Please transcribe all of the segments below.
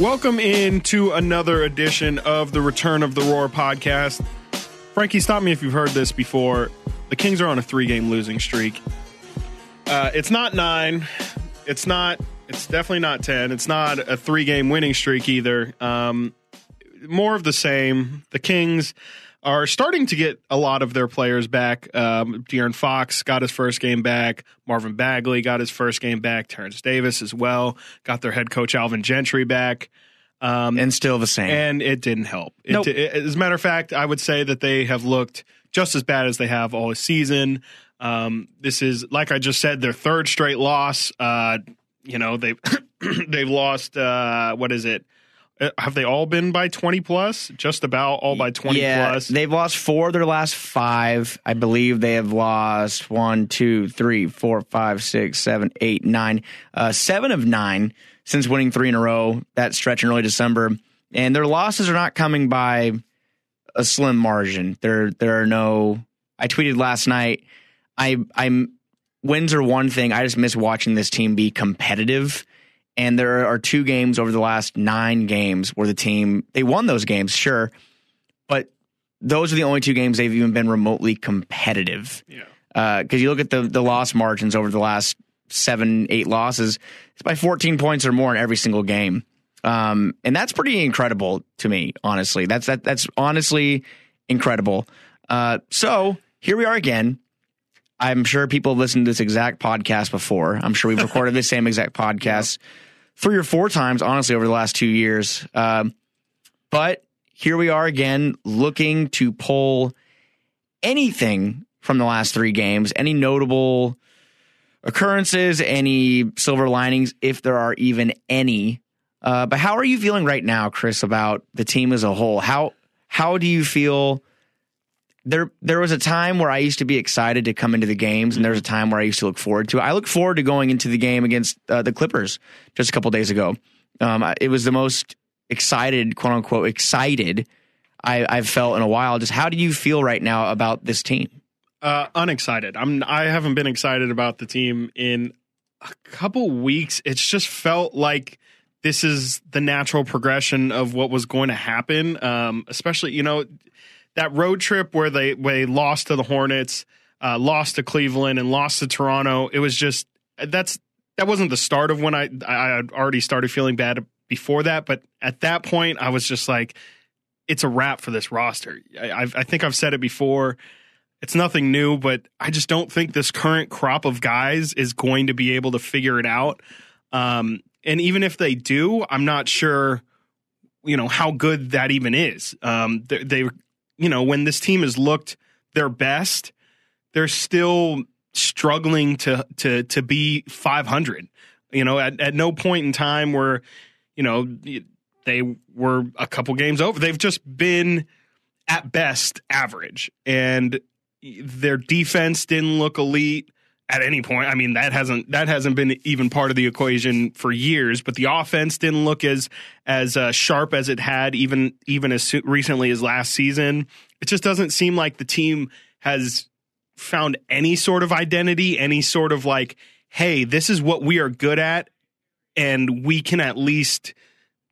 Welcome into another edition of the Return of the Roar podcast. Frankie, stop me if you've heard this before. The Kings are on a three game losing streak. Uh, it's not nine. It's not. It's definitely not ten. It's not a three game winning streak either. Um, more of the same. The Kings are starting to get a lot of their players back. Um, De'Aaron Fox got his first game back. Marvin Bagley got his first game back. Terrence Davis as well got their head coach Alvin Gentry back. Um, and still the same. And it didn't help. It, Nope. it- as a matter of fact, I would say that they have looked just as bad as they have all season. Um, this is, like I just said, their third straight loss. Uh, you know, they've they've lost. Uh, what is it? Uh, Have they all been by twenty plus? Just about all by twenty yeah, plus. they've lost four of their last five. I believe they have lost one, two, three, four, five, six, seven, eight, nine, uh, seven of nine since winning three in a row. That stretch in early December, and their losses are not coming by a slim margin. There, there are no. I tweeted last night. I, I'm wins are one thing. I just miss watching this team be competitive. And there are two games over the last nine games where the team they won those games, sure, but those are the only two games they've even been remotely competitive. yeah. Because you look at the the loss margins over the last seven, eight losses, it's by 14 points or more in every single game, um, and that's pretty incredible to me. Honestly, that's that that's honestly incredible. Uh, so here we are again. I'm sure people have listened to this exact podcast before. I'm sure we've recorded the same exact podcast three or four times, honestly, over the last two years. Um, but here we are again, looking to pull anything from the last three games, any notable occurrences, any silver linings, if there are even any. Uh, but how are you feeling right now, Chris, about the team as a whole? How how do you feel? There there was a time where I used to be excited to come into the games, and there was a time where I used to look forward to. it. I look forward to going into the game against uh, the Clippers just a couple days ago. Um, it was the most excited, quote unquote, excited I, I've felt in a while. Just how do you feel right now about this team? Uh, unexcited. I'm. I haven't been excited about the team in a couple weeks. It's just felt like this is the natural progression of what was going to happen. Um, especially, you know, that road trip where they where they lost to the Hornets, uh, lost to Cleveland, and lost to Toronto. It was just that's that wasn't the start of when I I had already started feeling bad before that. But at that point, I was just like, it's a wrap for this roster. I, I think I've said it before. It's nothing new, but I just don't think this current crop of guys is going to be able to figure it out. Um, and even if they do, I'm not sure, you know, how good that even is. Um, they, they, you know, when this team has looked their best, they're still struggling to to to be 500. You know, at, at no point in time where, you know, they were a couple games over. They've just been at best average, and their defense didn't look elite at any point. I mean, that hasn't that hasn't been even part of the equation for years. But the offense didn't look as as uh, sharp as it had even even as recently as last season. It just doesn't seem like the team has found any sort of identity, any sort of like, hey, this is what we are good at, and we can at least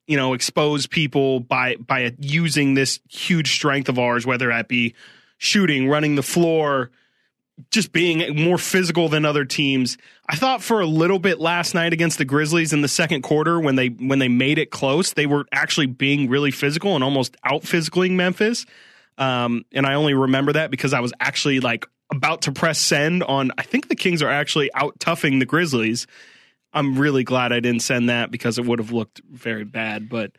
you know expose people by by using this huge strength of ours whether that be shooting running the floor just being more physical than other teams i thought for a little bit last night against the grizzlies in the second quarter when they when they made it close they were actually being really physical and almost out physicaling memphis um, and i only remember that because i was actually like about to press send on i think the kings are actually out toughing the grizzlies I'm really glad I didn't send that because it would have looked very bad. But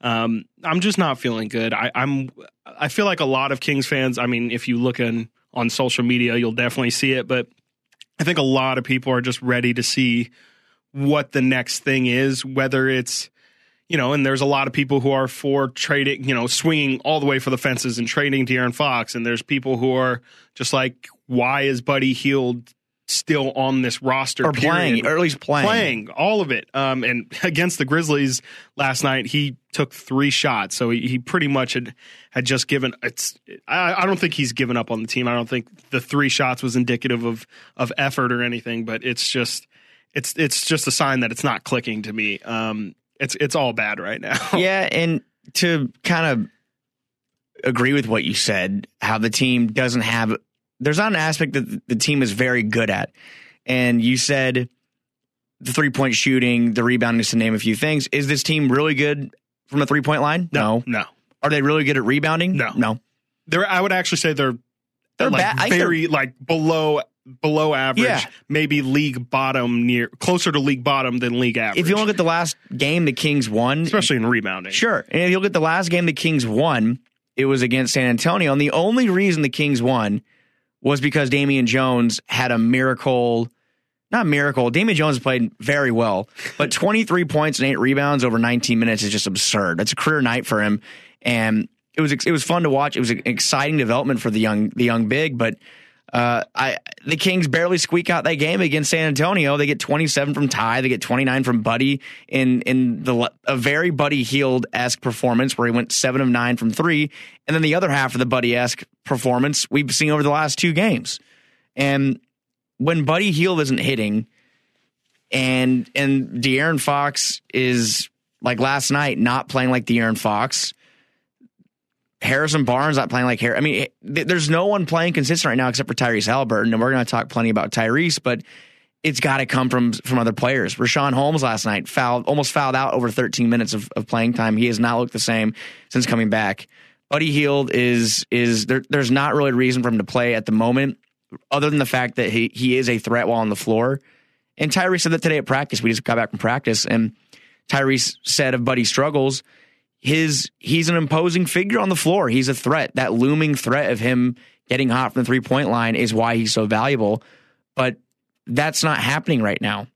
um, I'm just not feeling good. I, I'm I feel like a lot of Kings fans. I mean, if you look in, on social media, you'll definitely see it. But I think a lot of people are just ready to see what the next thing is, whether it's you know, and there's a lot of people who are for trading, you know, swinging all the way for the fences and trading De'Aaron Fox, and there's people who are just like, why is Buddy Hield still on this roster Or playing, or at least playing. playing all of it. Um, and against the Grizzlies last night, he took three shots, so he, he pretty much had had just given. It's I, I don't think he's given up on the team. I don't think the three shots was indicative of of effort or anything, but it's just it's it's just a sign that it's not clicking to me. Um, it's it's all bad right now. yeah, and to kind of agree with what you said, how the team doesn't have there's not an aspect that the team is very good at. And you said the three point shooting, the rebounding, to name a few things. Is this team really good from a three point line? No, no. Are they really good at rebounding? No, no. They're. I would actually say they're they're like bad. very like below below average, Yeah. maybe league bottom near closer to league bottom than league average. If you look at the last game the Kings won, especially in rebounding. Sure. And if you look at the last game the Kings won, it was against San Antonio. And the only reason the Kings won was because Damian Jones had a miracle. Not miracle. Damian Jones played very well, but 23 points and eight rebounds over 19 minutes is just absurd. That's a career night for him, and it was it was fun to watch. It was an exciting development for the young the young big, but uh, I the Kings barely squeak out that game against San Antonio. They get 27 from Ty. They get 29 from Buddy in in the a very Buddy Hield esque performance where he went seven of nine from three, and then the other half of the Buddy esque performance we've seen over the last two games. And when Buddy Hield isn't hitting, and and De'Aaron Fox is like last night not playing like De'Aaron Fox. Harrison Barnes not playing like Harry. I mean, th- there's no one playing consistent right now except for Tyrese Haliburton, and we're going to talk plenty about Tyrese, but it's got to come from from other players. Richaun Holmes last night fouled, almost fouled out over 13 minutes of, of playing time. He has not looked the same since coming back. Buddy Hield is is there, there's not really a reason for him to play at the moment, other than the fact that he he is a threat while on the floor. And Tyrese said that today at practice. We just got back from practice, and Tyrese said of Buddy struggles, his he's an imposing figure on the floor. He's a threat. That looming threat of him getting hot from the three point line is why he's so valuable. But that's not happening right now.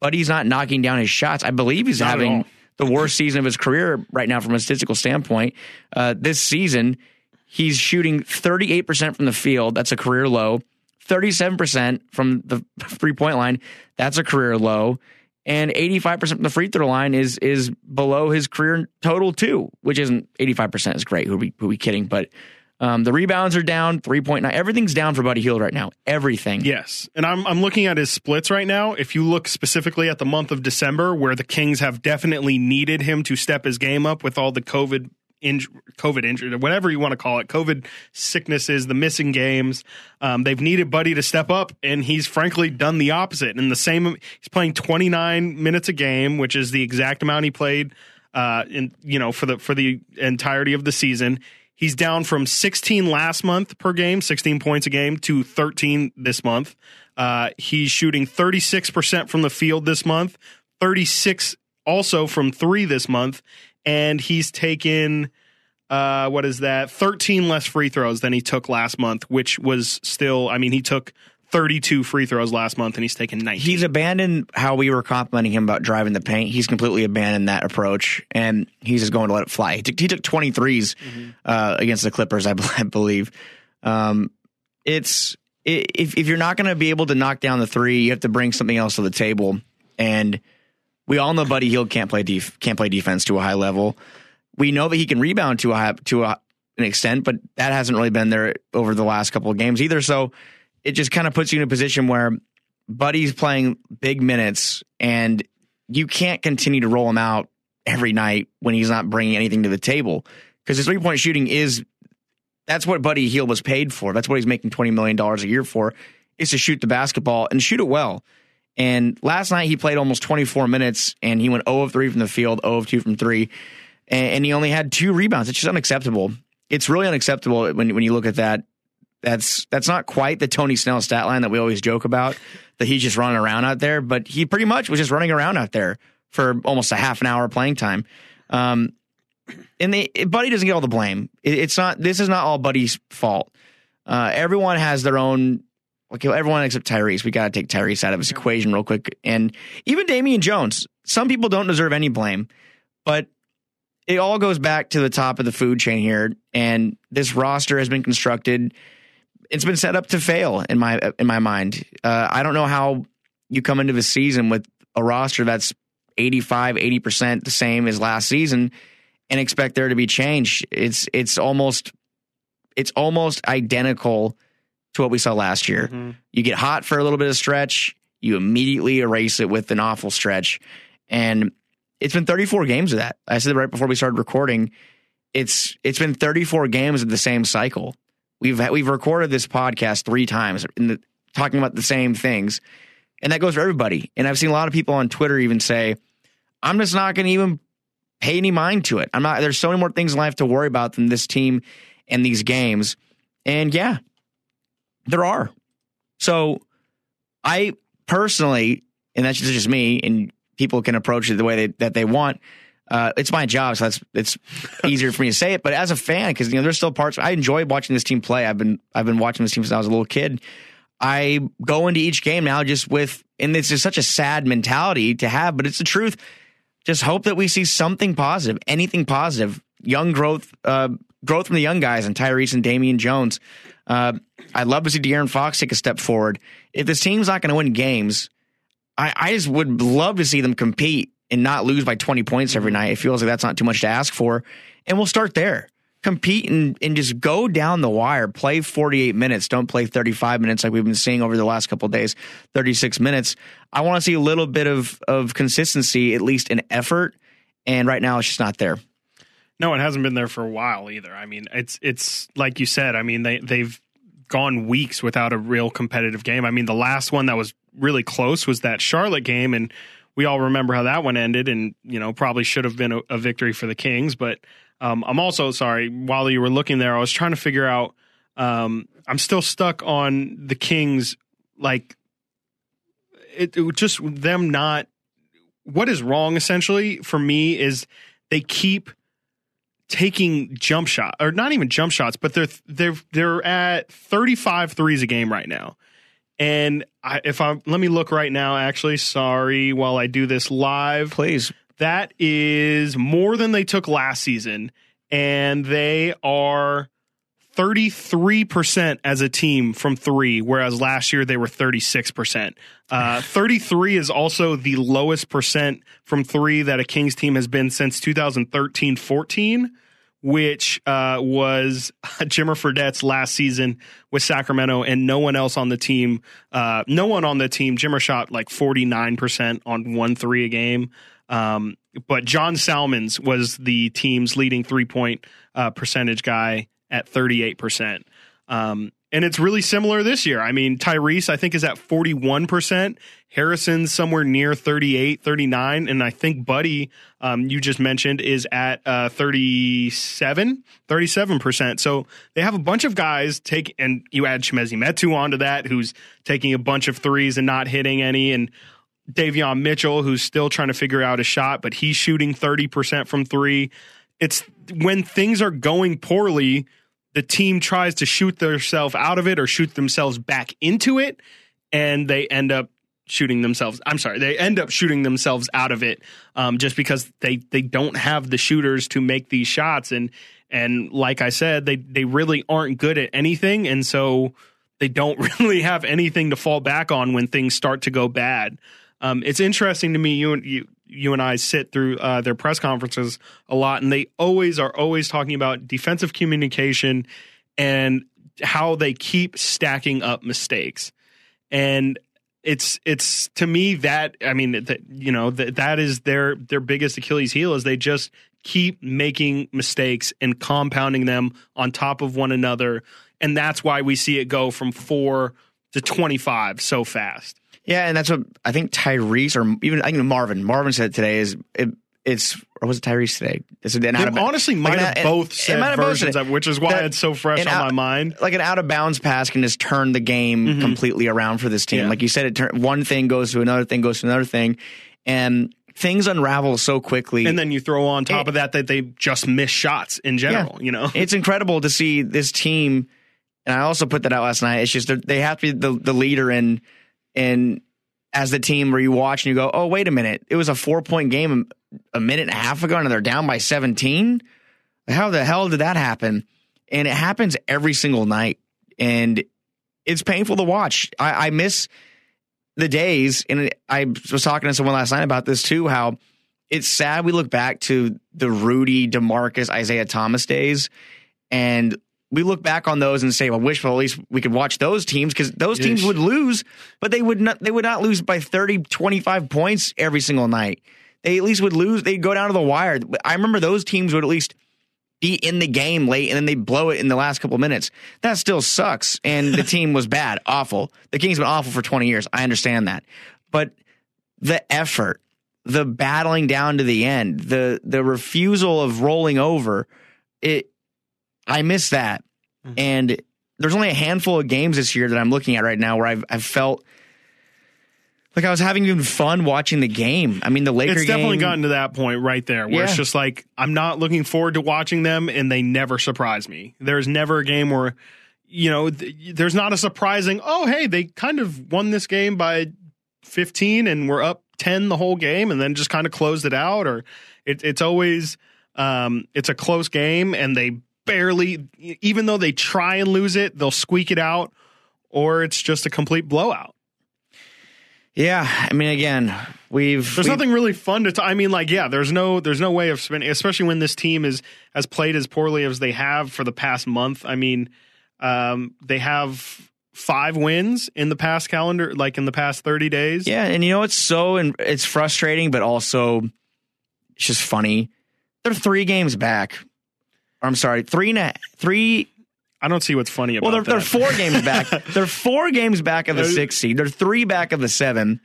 But he's not knocking down his shots. I believe he's Not having the worst season of his career right now from a statistical standpoint. Uh, this season, he's shooting 38% from the field. That's a career low. 37% from the three point line. That's a career low. And 85% from the free throw line is is below his career total too, which isn't 85% is great. Who are we, who are we kidding? But um, the rebounds are down 3.9. Everything's down for Buddy Hield right now. Everything. Yes, and I'm I'm looking at his splits right now. If you look specifically at the month of December, where the Kings have definitely needed him to step his game up with all the COVID inj- COVID injury, whatever you want to call it, COVID sicknesses, the missing games. Um, they've needed Buddy to step up, and he's frankly done the opposite. And the same, he's playing 29 minutes a game, which is the exact amount he played. Uh, in you know for the for the entirety of the season, he's down from 16 last month per game, 16 points a game, to 13 this month. Uh, he's shooting 36% from the field this month, 36 also from three this month, and he's taken uh, what is that? 13 less free throws than he took last month, which was still, I mean, he took 32 free throws last month and he's taken 19. He's abandoned how we were complimenting him about driving the paint. He's completely abandoned that approach, and he's just going to let it fly. He took, he took 23s uh, against the Clippers, I, b- I believe. Um, it's if if you're not going to be able to knock down the three, you have to bring something else to the table. And we all know Buddy Hield can't play def- can't play defense to a high level. We know that he can rebound to a high, to a, an extent, but that hasn't really been there over the last couple of games either. So it just kind of puts you in a position where Buddy's playing big minutes, and you can't continue to roll him out every night when he's not bringing anything to the table because his three point shooting is that's what Buddy Hield was paid for. That's what he's making twenty million dollars a year for is to shoot the basketball and shoot it well. And last night he played almost 24 minutes and he went 0 of 3 from the field, 0 of 2 from 3. And, he only had two rebounds. It's just unacceptable. It's really unacceptable when, when you look at that. That's that's not quite the Tony Snell stat line that we always joke about, that he's just running around out there, but he pretty much was just running around out there for almost a half an hour playing time. Um, and the, Buddy doesn't get all the blame. It, it's not. This is not all Buddy's fault. Uh, everyone has their own. Okay, everyone except Tyrese. We got to take Tyrese out of this equation real quick, and even Damian Jones. Some people don't deserve any blame, but it all goes back to the top of the food chain here. And this roster has been constructed. It's been set up to fail in my in my mind. Uh, I don't know how you come into the season with a roster that's 85, 80 percent the same as last season and expect there to be change. It's it's almost it's almost identical to what we saw last year. Mhm. You get hot for a little bit of stretch, you immediately erase it with an awful stretch. And it's been 34 games of that. I said right before we started recording. It's it's been 34 games of the same cycle. We've we've recorded this podcast three times the, talking about the same things, and that goes for everybody. And I've seen a lot of people on Twitter even say, "I'm just not going to even pay any mind to it. I'm not. There's so many more things in life to worry about than this team and these games." And yeah, there are. So I personally, and that's just me, and people can approach it the way they, that they want. Uh, it's my job, so that's it's easier for me to say it. But as a fan, because you know, there's still parts I enjoy watching this team play. I've been I've been watching this team since I was a little kid. I go into each game now just with, and it's just such a sad mentality to have, but it's the truth. Just hope that we see something positive, anything positive, young growth, uh, growth from the young guys and Tyrese and Damian Jones. Uh, I'd love to see De'Aaron Fox take a step forward. If this team's not going to win games, I, I just would love to see them compete and not lose by 20 points every night. It feels like that's not too much to ask for. And we'll start there. Compete and, and just go down the wire. Play 48 minutes. Don't play 35 minutes like we've been seeing over the last couple days, 36 minutes. I want to see a little bit of, of consistency, at least in effort. And right now, it's just not there. No, it hasn't been there for a while either. I mean, it's it's like you said. I mean, they they've gone weeks without a real competitive game. I mean, the last one that was really close was that Charlotte game, and we all remember how that one ended. And you know, probably should have been a, a victory for the Kings. But um, I'm also sorry. While you were looking there, I was trying to figure out. Um, I'm still stuck on the Kings, like it, it just them not. What is wrong essentially for me is they keep taking jump shot or not even jump shots, but they're they're they're at 35 threes a game right now. And I, if I let me look right now, actually, sorry, while I do this live, please. That is more than they took last season, and they are 33% as a team from three, whereas last year they were 36%. Uh, 33 is also the lowest percent from three that a Kings team has been since 2013 14 which uh, was Jimmer Fredette's last season with Sacramento, and no one else on the team, uh, no one on the team. Jimmer shot like 49% on one three a game. Um, but John Salmons was the team's leading three point uh, percentage guy at 38%. Um, and it's really similar this year. I mean, Tyrese, I think, is at 41%. Harrison's somewhere near 38, 39. And I think Buddy, um, you just mentioned, is at uh, 37, 37%. So they have a bunch of guys take, and you add Chimezie Metu onto that, who's taking a bunch of threes and not hitting any. And Davion Mitchell, who's still trying to figure out a shot, but he's shooting 30% from three. It's when things are going poorly the team tries to shoot themselves out of it or shoot themselves back into it, and they end up shooting themselves. I'm sorry, they end up shooting themselves out of it um, just because they they don't have the shooters to make these shots. And and like I said, they they really aren't good at anything, and so they don't really have anything to fall back on when things start to go bad. Um, it's interesting to me. You and you you and I sit through uh, their press conferences a lot, and they always are always talking about defensive communication and how they keep stacking up mistakes. And it's it's to me that I mean that you know that that is their their biggest Achilles heel is they just keep making mistakes and compounding them on top of one another, and that's why we see it go from four to twenty five so fast. Yeah, and that's what I think Tyrese or even I think Marvin. Marvin said today is it, it's or was it Tyrese today? It's an out of, honestly might like have both said have versions both of, which is why that, it's so fresh on out, my mind. Like an out of bounds pass can just turn the game mm-hmm. completely around for this team. Yeah. Like you said, it turn, one thing goes to another thing goes to another thing, and things unravel so quickly. And then you throw on top it, of that that they just miss shots in general. Yeah. You know, it's incredible to see this team. And I also put that out last night. It's just they have to be the, the leader in and as the team where you watch and you go, oh, wait a minute, it was a four point game a minute and a half ago and they're down by 17? How the hell did that happen? And it happens every single night. And it's painful to watch. I, I miss the days, and I was talking to someone last night about this too, how it's sad we look back to the Rudy, DeMarcus, Isaiah Thomas days and we look back on those and say, well, wishful at least we could watch those teams because those teams would lose, but they would not they would not lose by 30, 25 points every single night. they at least would lose. They'd go down to the wire. I remember those teams would at least be in the game late and then they blow it in the last couple of minutes. That still sucks. And the team was bad, awful. The Kings been awful for 20 years. I understand that. But the effort, the battling down to the end, the the refusal of rolling over, it I miss that. Mm-hmm. And there's only a handful of games this year that I'm looking at right now where I've I've felt like I was having even fun watching the game. I mean, the Lakers. It's definitely gotten to that point right there where yeah. it's just like I'm not looking forward to watching them, and they never surprise me. There's never a game where, you know, th- there's not a surprising. Oh, hey, they kind of won this game by 15, and we're up 10 the whole game, and then just kind of closed it out. Or it, it's always um, it's a close game, and they barely, even though they try and lose it, they'll squeak it out, or it's just a complete blowout. Yeah, I mean, again, we've there's we've, nothing really fun to. T- I mean, like, yeah, there's no there's no way of spending, especially when this team is has played as poorly as they have for the past month. I mean, um, they have five wins in the past calendar, like in the past thirty days. Yeah, and you know it's so and it's frustrating, but also it's just funny. They're three games back. I'm sorry, three and a, three I don't see what's funny about well, they're, that. they're four games back. They're four games back of the six seed. They're three back of the seven.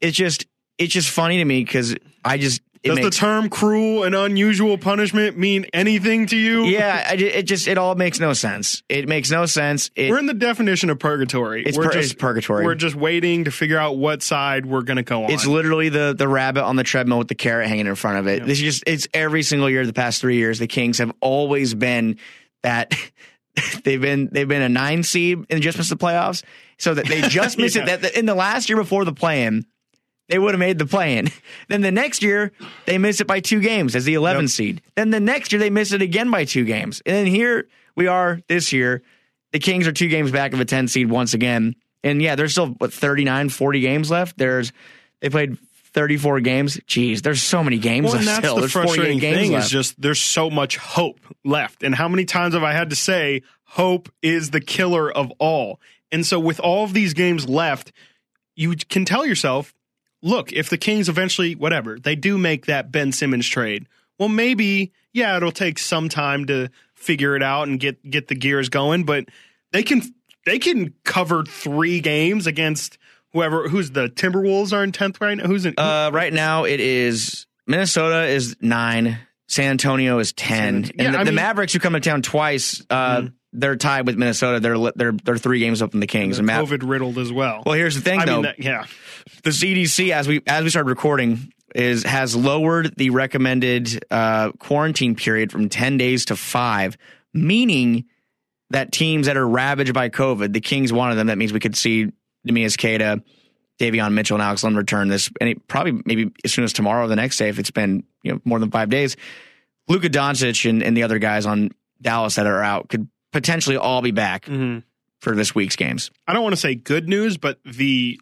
It's just it's just funny to me because I just does makes, the term cruel and unusual punishment mean anything to you? Yeah, it just it all makes no sense. It makes no sense. It, we're in the definition of purgatory. It's, we're pur- just, it's purgatory. We're just waiting to figure out what side we're going to go on. It's literally the the rabbit on the treadmill with the carrot hanging in front of it. This is just it's every single year the past three years. The Kings have always been that they've been they've been a nine seed and just missed the playoffs. So that they just missed yeah. it. That in the last year before the play-in, they would have made the play-in. Then the next year they miss it by two games as the 11 yep. seed. Then the next year they miss it again by two games. And then here we are this year. The Kings are two games back of a 10 seed once again. And yeah, there's still what 39, 40 games left. There's they played 34 games. Jeez, there's so many games well, and that's still. The there's frustrating thing left. is just there's so much hope left. And how many times have I had to say hope is the killer of all? And so with all of these games left, you can tell yourself, look, if the Kings eventually, whatever, they do make that Ben Simmons trade, well, maybe, yeah, it'll take some time to figure it out and get get the gears going, but they can they can cover three games against whoever who's the Timberwolves are in tenth right now. Who's in? Uh, right now it is Minnesota is nine, San Antonio is ten, yeah, and the, the Mavericks who come to town twice. Uh, mm They're tied with Minnesota. They're they're they're three games up from the Kings. And COVID riddled as well. Well, here's the thing, I though. Mean, that, yeah, the CDC as we as we started recording is has lowered the recommended uh, quarantine period from ten days to five, meaning that teams that are ravaged by COVID, the Kings one of them. That means we could see Neemias Queta, Davion Mitchell, and Alex Len return this, and it, probably maybe as soon as tomorrow or the next day if it's been you know more than five days. Luka Doncic and, and the other guys on Dallas that are out could potentially all be back mm-hmm. for this week's games. I don't want to say good news, but the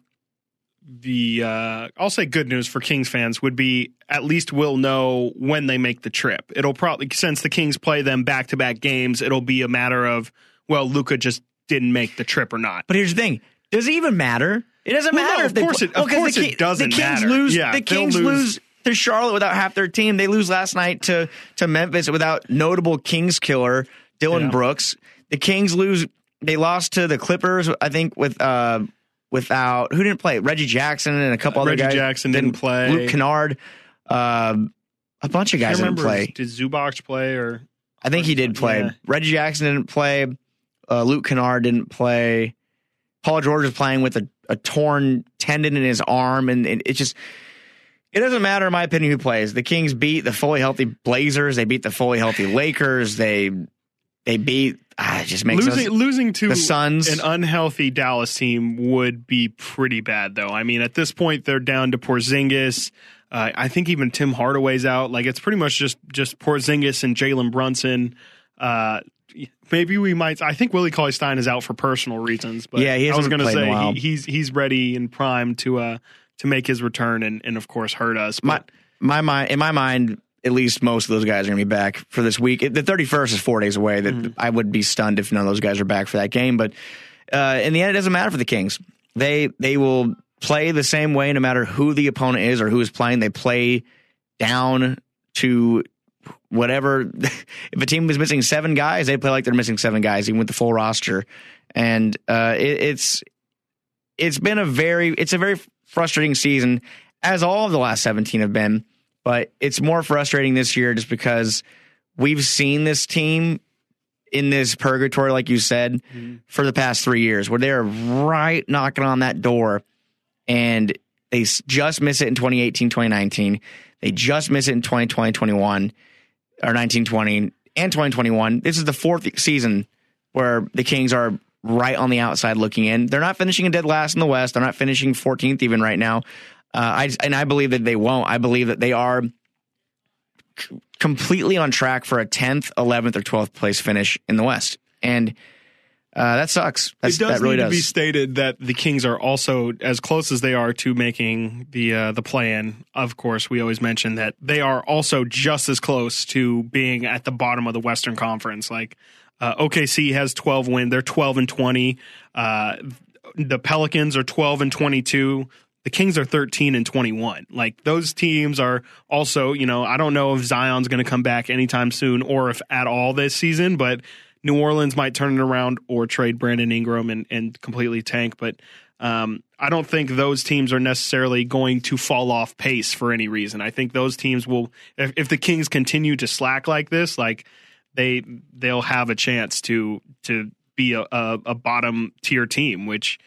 the uh, I'll say good news for Kings fans would be at least we'll know when they make the trip. It'll probably since the Kings play them back to back games, it'll be a matter of well, Luka just didn't make the trip or not. But here's the thing: does it even matter? It doesn't well, matter. No, of course, it, of course the, it doesn't the Kings matter. Lose, yeah, the Kings lose. lose to Charlotte without half their team. They lose last night to to Memphis without notable Kings killer Dillon yeah. Brooks. The Kings lose. They lost to the Clippers. I think with uh without who didn't play Reggie Jackson and a couple other Reggie guys. Jackson didn't, didn't play. Luke Kennard. Um, a bunch of guys didn't play. Did Zubac play or? I think he did play. Yeah. Reggie Jackson didn't play. Uh, Luke Kennard didn't play. Paul George is playing with a, a torn tendon in his arm, and, and it just it doesn't matter in my opinion who plays. The Kings beat the fully healthy Blazers. They beat the fully healthy Lakers. They they beat. Ah, it just makes losing no losing to the Suns. An unhealthy Dallas team would be pretty bad, though. I mean, at this point, they're down to Porzingis. Uh, I think even Tim Hardaway's out. Like it's pretty much just just Porzingis and Jalen Brunson. Uh, maybe we might. I think Willie Cauley Stein is out for personal reasons, but yeah, I was going to say he, he's he's ready and primed to uh to make his return and and of course hurt us. But my my mind in my mind. At least most of those guys are going to be back for this week. The 31st is four days away. That mm-hmm. I would be stunned if none of those guys are back for that game. But uh, in the end, it doesn't matter for the Kings. They they will play the same way no matter who the opponent is or who is playing. They play down to whatever. if a team is missing seven guys, they play like they're missing seven guys, even with the full roster. And uh, it, it's it's been a very it's a very frustrating season, as all of the last seventeen have been. But it's more frustrating this year just because we've seen this team in this purgatory, like you said, mm-hmm. for the past three years, where they're right knocking on that door and they just miss it in 2018, 2019. They just miss it in 2020, 21, or 1920, and 2021. This is the fourth season where the Kings are right on the outside looking in. They're not finishing in dead last in the West. They're not finishing 14th even right now. Uh, I, and I believe that they won't. I believe that they are completely on track for a 10th, 11th, or 12th place finish in the West. And uh, that sucks. That's, it does that really need does. to be stated that the Kings are also as close as they are to making the uh, the play-in. Of course, we always mention that they are also just as close to being at the bottom of the Western Conference. Like uh, OKC has 12 wins; they're 12 and 20. Uh, the Pelicans are 12 and 22 the Kings are 13 and 21. Like those teams are also, you know, I don't know if Zion's going to come back anytime soon or if at all this season, but New Orleans might turn it around or trade Brandon Ingram and, and completely tank. But um, I don't think those teams are necessarily going to fall off pace for any reason. I think those teams will, if, if the Kings continue to slack like this, like they they'll have a chance to to be a, a, a bottom tier team, which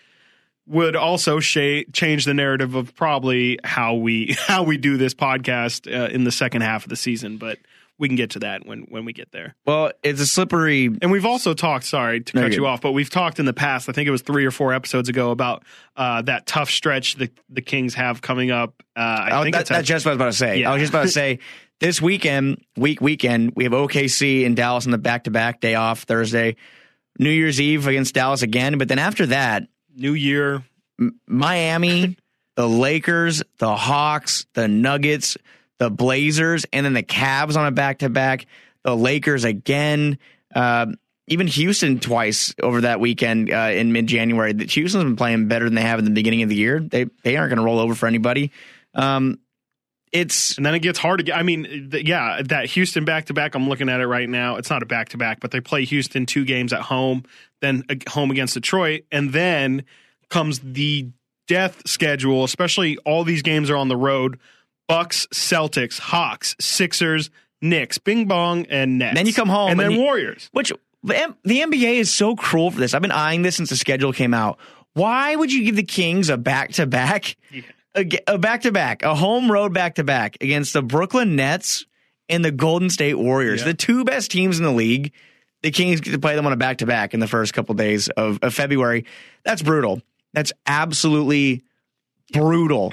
would also sh- change the narrative of probably how we how we do this podcast uh, in the second half of the season but we can get to that when when we get there. Well, it's a slippery And we've also talked, sorry to cut you off, but we've talked in the past, I think it was 3 or 4 episodes ago about uh, that tough stretch the the Kings have coming up. Uh, I oh, think that, that's just what I was about to say. Yeah. I was just about to say this weekend, week weekend, we have OKC and Dallas on the back-to-back day off Thursday. New Year's Eve against Dallas again, but then after that, New Year. Miami, the Lakers, the Hawks, the Nuggets, the Blazers, and then the Cavs on a back to back. The Lakers again. Uh, even Houston twice over that weekend uh, in mid January. Houston's been playing better than they have in the beginning of the year. They they aren't going to roll over for anybody. Um, it's and then it gets hard to get. I mean, the, yeah, that Houston back to back. I'm looking at it right now. It's not a back to back, but they play Houston two games at home, then home against Detroit, and then comes the death schedule, especially all these games are on the road. Bucks, Celtics, Hawks, Sixers, Knicks, Bing Bong, and Nets. then you come home and, and then you, Warriors. Which the, the NBA is so cruel for this. I've been eyeing this since the schedule came out. Why would you give the Kings a back to back, a back to back, a home road back to back against the Brooklyn Nets and the Golden State Warriors, yeah. the two best teams in the league? The Kings get to play them on a back to back in the first couple days of, of February. That's brutal. That's absolutely brutal.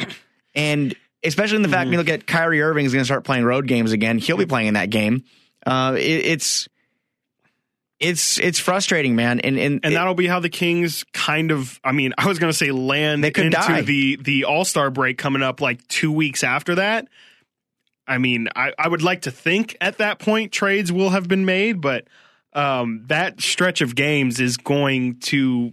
And especially in the fact mm. when you look at Kyrie Irving is going to start playing road games again. He'll be playing in that game. Uh, it, it's it's it's frustrating, man. And and, and that'll be how the Kings kind of. I mean, I was going to say land into die. the the All Star break coming up like two weeks after that. I mean, I, I would like to think at that point trades will have been made, but um, that stretch of games is going to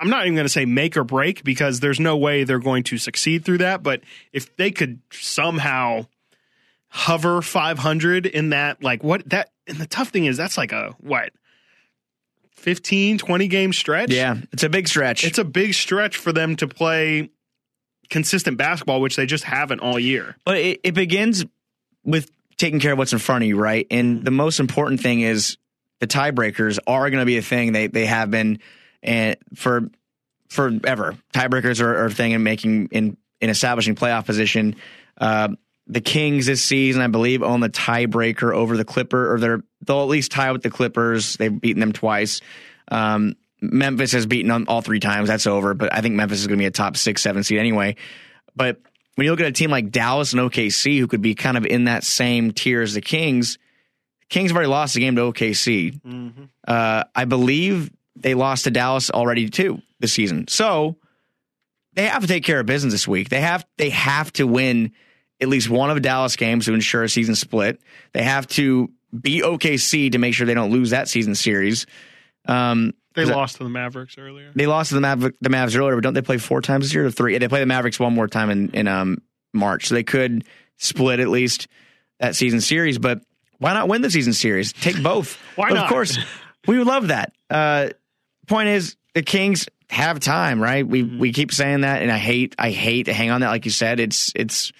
I'm not even going to say make or break because there's no way they're going to succeed through that. But if they could somehow hover 500 in that, like what that, and the tough thing is that's like a what 15, 20 game stretch. Yeah, it's a big stretch. It's a big stretch for them to play consistent basketball, which they just haven't all year. But it, it begins with taking care of what's in front of you, right? And the most important thing is the tiebreakers are going to be a thing. They they have been and for forever. Tiebreakers are, are a thing in making in in establishing playoff position. Uh, the Kings this season, I believe, own the tiebreaker over the Clipper, or they're they'll at least tie with the Clippers. They've beaten them twice. Um, Memphis has beaten them all three times. That's over. But I think Memphis is going to be a top six, seven seed anyway. But when you look at a team like Dallas and OKC, who could be kind of in that same tier as the Kings, Kings have already lost the game to OKC. Mm-hmm. Uh, I believe they lost to Dallas already too this season. So they have to take care of business this week. They have they have to win at least one of Dallas games to ensure a season split. They have to beat OKC to make sure they don't lose that season series. Um, they lost to the Mavericks earlier. They lost to the, Maver- the Mavs earlier, but don't they play four times this year or three? They play the Mavericks one more time in, in um, March, so they could split at least that season series. But why not win the season series? Take both. Why of not? course, we would love that. Uh, point is, the Kings have time, right? We we keep saying that, and I hate I hate to hang on that. Like you said, it's it's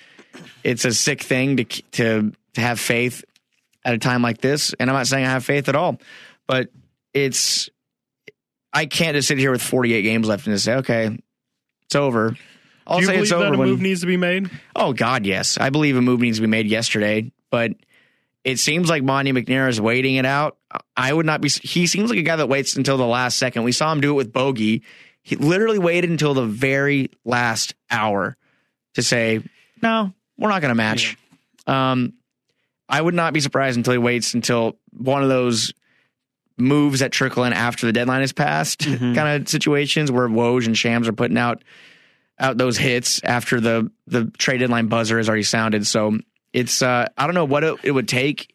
it's a sick thing to to to have faith at a time like this. And I'm not saying I have faith at all, but it's I can't just sit here with 48 games left and just say, okay, it's over. I'll Do you say believe it's over that a when- move needs to be made? Oh God, yes. I believe a move needs to be made yesterday, but it seems like Monte McNair is waiting it out. I would not be. He seems like a guy that waits until the last second. We saw him do it with Bogi. He literally waited until the very last hour to say, "No, we're not going to match." Um, I would not be surprised until he waits until one of those moves that trickle in after the deadline is passed, Mhm. kind of situations where Woj and Shams are putting out out those hits after the the trade deadline buzzer has already sounded. So it's uh, I don't know what it, it would take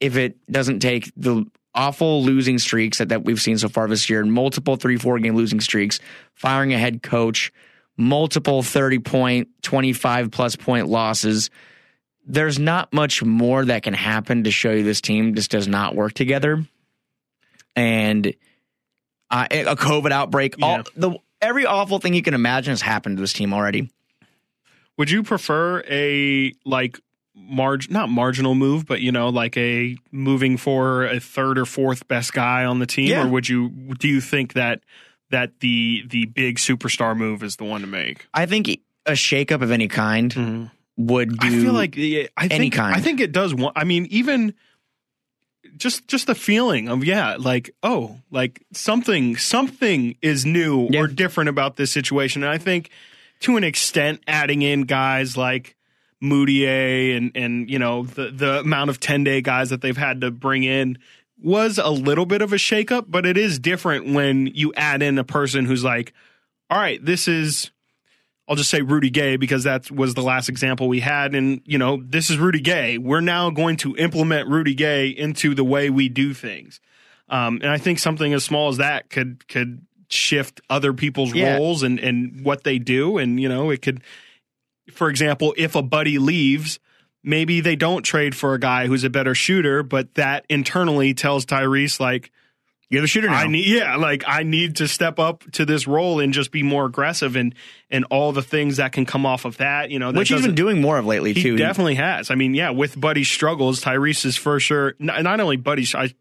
if it doesn't take the awful losing streaks that, that we've seen so far this year, and multiple three four game losing streaks, firing a head coach, multiple thirty point, twenty five plus point losses. There's not much more that can happen to show you this team just does not work together, and uh, a COVID outbreak. All the every awful thing you can imagine has happened to this team already. Would you prefer a like marg not marginal move, but you know, like a moving for a third or fourth best guy on the team, Yeah. or would you do you think that that the the big superstar move is the one to make? I think a shakeup of any kind mm-hmm. would do. I feel like yeah, I any think kind. I think it does. Want, I mean, even just just the feeling of yeah, like oh, like something something is new Yeah. or different about this situation, and I think to an extent, adding in guys like Moutier and and you know the the amount of ten day guys that they've had to bring in was a little bit of a shakeup, but it is different when you add in a person who's like, all right, this is I'll just say Rudy Gay because that was the last example we had. And, you know, this is Rudy Gay. We're now going to implement Rudy Gay into the way we do things. Um, and I think something as small as that could could shift other people's Yeah. roles and, and what they do. And, you know, it could, for example, if a buddy leaves, maybe they don't trade for a guy who's a better shooter, but that internally tells Tyrese, like, you're the shooter now. I need yeah, like I need to step up to this role and just be more aggressive and and all the things that can come off of that. You know, that which he's been doing more of lately He too. definitely has. I mean, yeah, with Buddy's struggles, Tyrese is for sure. Not, not only Buddy, I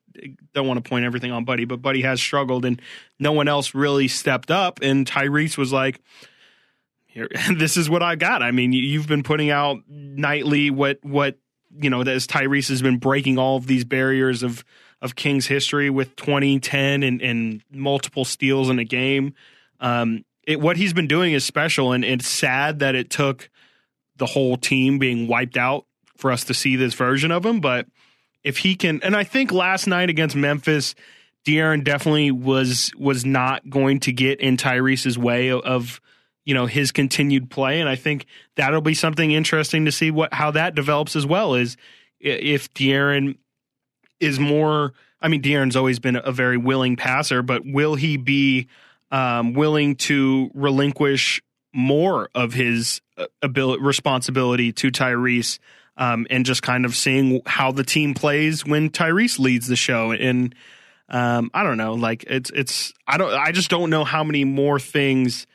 don't want to point everything on Buddy, but Buddy has struggled, and no one else really stepped up. And Tyrese was like, "Here, this is what I got." I mean, you- you've been putting out nightly what what you know as Tyrese has been breaking all of these barriers of of Kings history with 2010 and, and multiple steals in a game. Um, it, what he's been doing is special, and it's sad that it took the whole team being wiped out for us to see this version of him. But if he can, and I think last night against Memphis, De'Aaron definitely was was not going to get in Tyrese's way of you know his continued play, and I think that'll be something interesting to see what how that develops as well. Is if De'Aaron is more. I mean, De'Aaron's always been a very willing passer, but will he be um, willing to relinquish more of his uh, ability, responsibility to Tyrese, um, and just kind of seeing how the team plays when Tyrese leads the show? And um, I don't know, like it's it's I don't I just don't know how many more things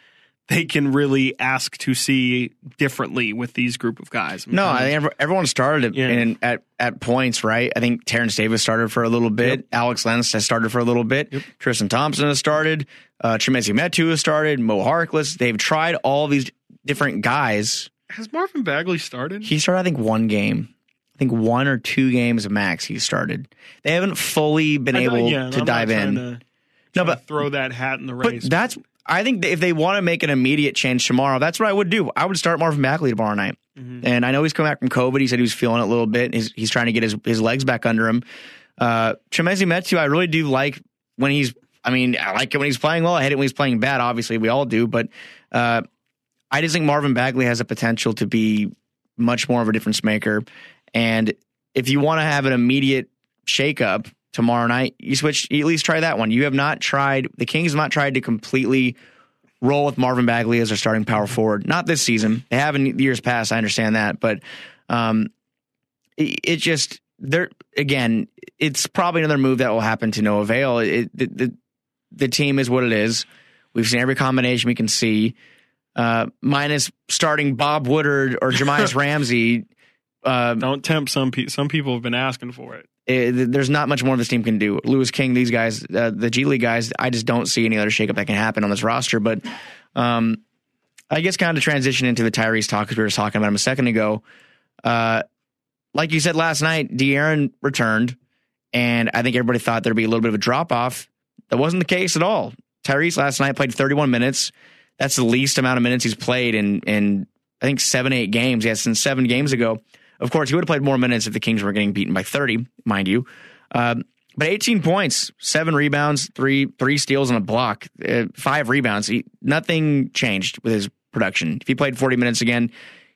they can really ask to see differently with these group of guys. No, I think every- everyone started Yeah. in, at at points, right? I think Terrence Davis started for a little bit. Alex Lenz has started for a little bit. Tristan Thompson has started. Uh, Chimezie Metu has started. Mo Harkless. They've tried all these different guys. has Marvin Bagley started? He started, I think, one game. I think one or two games max. He started. They haven't fully been able yeah, to I'm dive in. to- no, but throw that hat in the but race. that's. I think if they want to make an immediate change tomorrow, that's what I would do. I would start Marvin Bagley tomorrow night. Mhm. And I know he's coming back from COVID. He said he was feeling it a little bit. He's, he's trying to get his, his legs back under him. Uh, Chimezie Metu, I really do like when he's, I mean, I like it when he's playing well. I hate it when he's playing bad. Obviously, we all do. But uh, I just think Marvin Bagley has a potential to be much more of a difference maker. And if you want to have an immediate shakeup tomorrow night, you switch, you at least try that one. You have not tried, the Kings have not tried to completely roll with Marvin Bagley as their starting power forward. Not this season. They have in years past. I understand that, but um, it, it just there again. It's probably another move that will happen to no avail. It, the, the the team is what it is. We've seen every combination we can see, uh, minus starting Bob Woodard or Jahmi'us Ramsey. Uh, Don't tempt some people. Some people have been asking for it. It. There's not much more this team can do. Louis King, these guys, uh, the G League guys, I just don't see any other shakeup that can happen on this roster. But um, I guess kind of transition into the Tyrese talk because we were talking about him a second ago. Uh, like you said last night, De'Aaron returned, and I think everybody thought there'd be a little bit of a drop off. That wasn't the case at all. Tyrese last night played 31 minutes. That's the least amount of minutes he's played in in I think seven eight games. Yeah, since seven games ago. Of course, he would have played more minutes if the Kings were getting beaten by 30, mind you. Um, but 18 points, seven rebounds, three three steals, and a block, uh, five rebounds. He, nothing changed with his production. If he played 40 minutes again,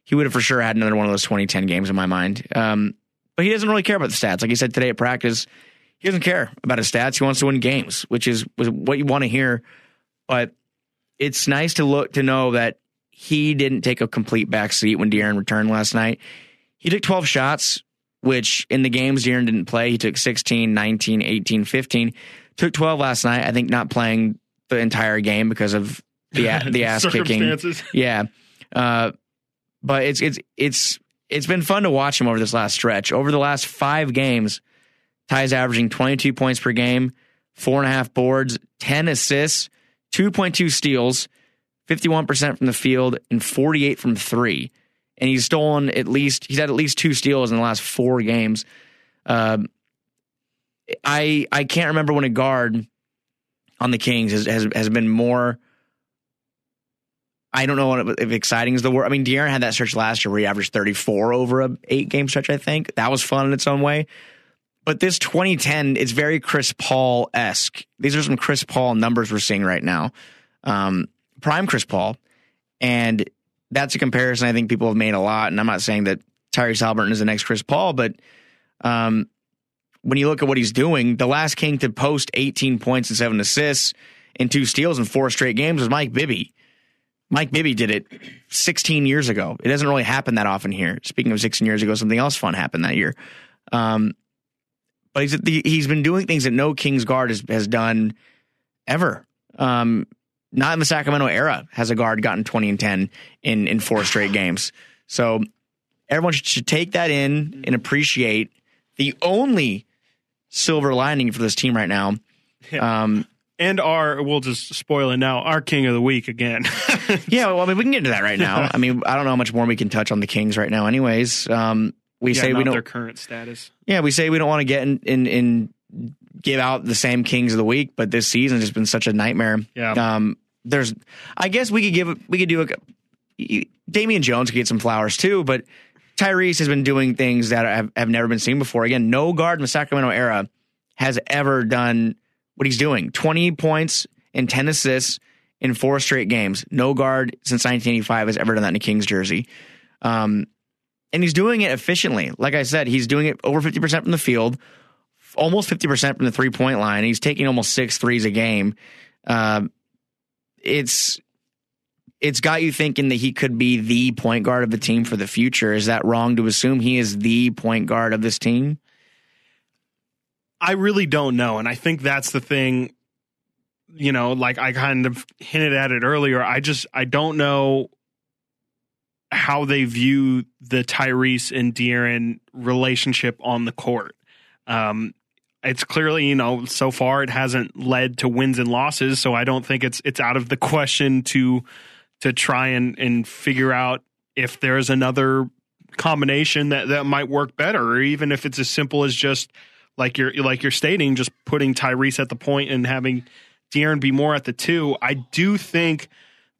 he would have for sure had another one of those 2010 games in my mind. Um, but he doesn't really care about the stats. Like he said today at practice, he doesn't care about his stats. He wants to win games, which is what you want to hear. But it's nice to look to know that he didn't take a complete backseat when De'Aaron returned last night. He took 12 shots, which in the games De'Aaron didn't play, he took 16, 19, 18, 15. Took 12 last night. I think not playing the entire game because of the the ass kicking. Yeah. Uh, but it's it's it's it's been fun to watch him over this last stretch. Over the last five games, Ty's averaging 22 points per game, four and a half boards, 10 assists, 2.2 steals, 51% from the field, and 48 from three and he's stolen at least he's had at least two steals in the last four games. Um, I I can't remember when a guard on the Kings has has, has been more. I don't know if exciting is the word. I mean, De'Aaron had that stretch last year where he averaged 34 over a eight game stretch. I think that was fun in its own way. But this 2010, it's very Chris Paul esque. These are some Chris Paul numbers we're seeing right now. Um, prime Chris Paul, and that's a comparison I think people have made a lot. And I'm not saying that Tyrese Haliburton is the next Chris Paul, but um, when you look at what he's doing, the last King to post 18 points and seven assists and two steals in four straight games was Mike Bibby. Mike Bibby did it 16 years ago. It doesn't really happen that often here. Speaking of 16 years ago, something else fun happened that year. Um, but he's he's been doing things that no Kings guard has, has done ever. Um, not in the Sacramento era has a guard gotten 20 and 10 in, in four straight games. So everyone should take that in and appreciate the only silver lining for this team right now. Yeah. Um, and our, we'll just spoil it now, our king of the week again. yeah, well, I mean, we can get into that right now. I mean, I don't know how much more we can touch on the Kings right now, anyways. Um, we yeah, say we don't their current status. Yeah, we say we don't want to get in, in, in give out the same kings of the week, but this season has been such a nightmare. Yeah. Um, there's, I guess we could give, we could do a, Damian Jones could get some flowers too, but Tyrese has been doing things that have, have never been seen before. Again, no guard in the Sacramento era has ever done what he's doing 20 points and 10 assists in four straight games. No guard since 1985 has ever done that in a Kings jersey. Um, and he's doing it efficiently. Like I said, he's doing it over 50% from the field, almost 50% from the three point line. He's taking almost six threes a game. Uh, it's it's got you thinking that he could be the point guard of the team for the future. Is that wrong to assume he is the point guard of this team? I really don't know. And I think that's the thing, you know, like I kind of hinted at it earlier. I just, I don't know how they view the Tyrese and De'Aaron relationship on the court. Um, it's clearly, you know, so far it hasn't led to wins and losses, so I don't think it's it's out of the question to to try and and figure out if there's another combination that that might work better, or even if it's as simple as just like you're like you're stating, just putting Tyrese at the point and having De'Aaron be more at the two. I do think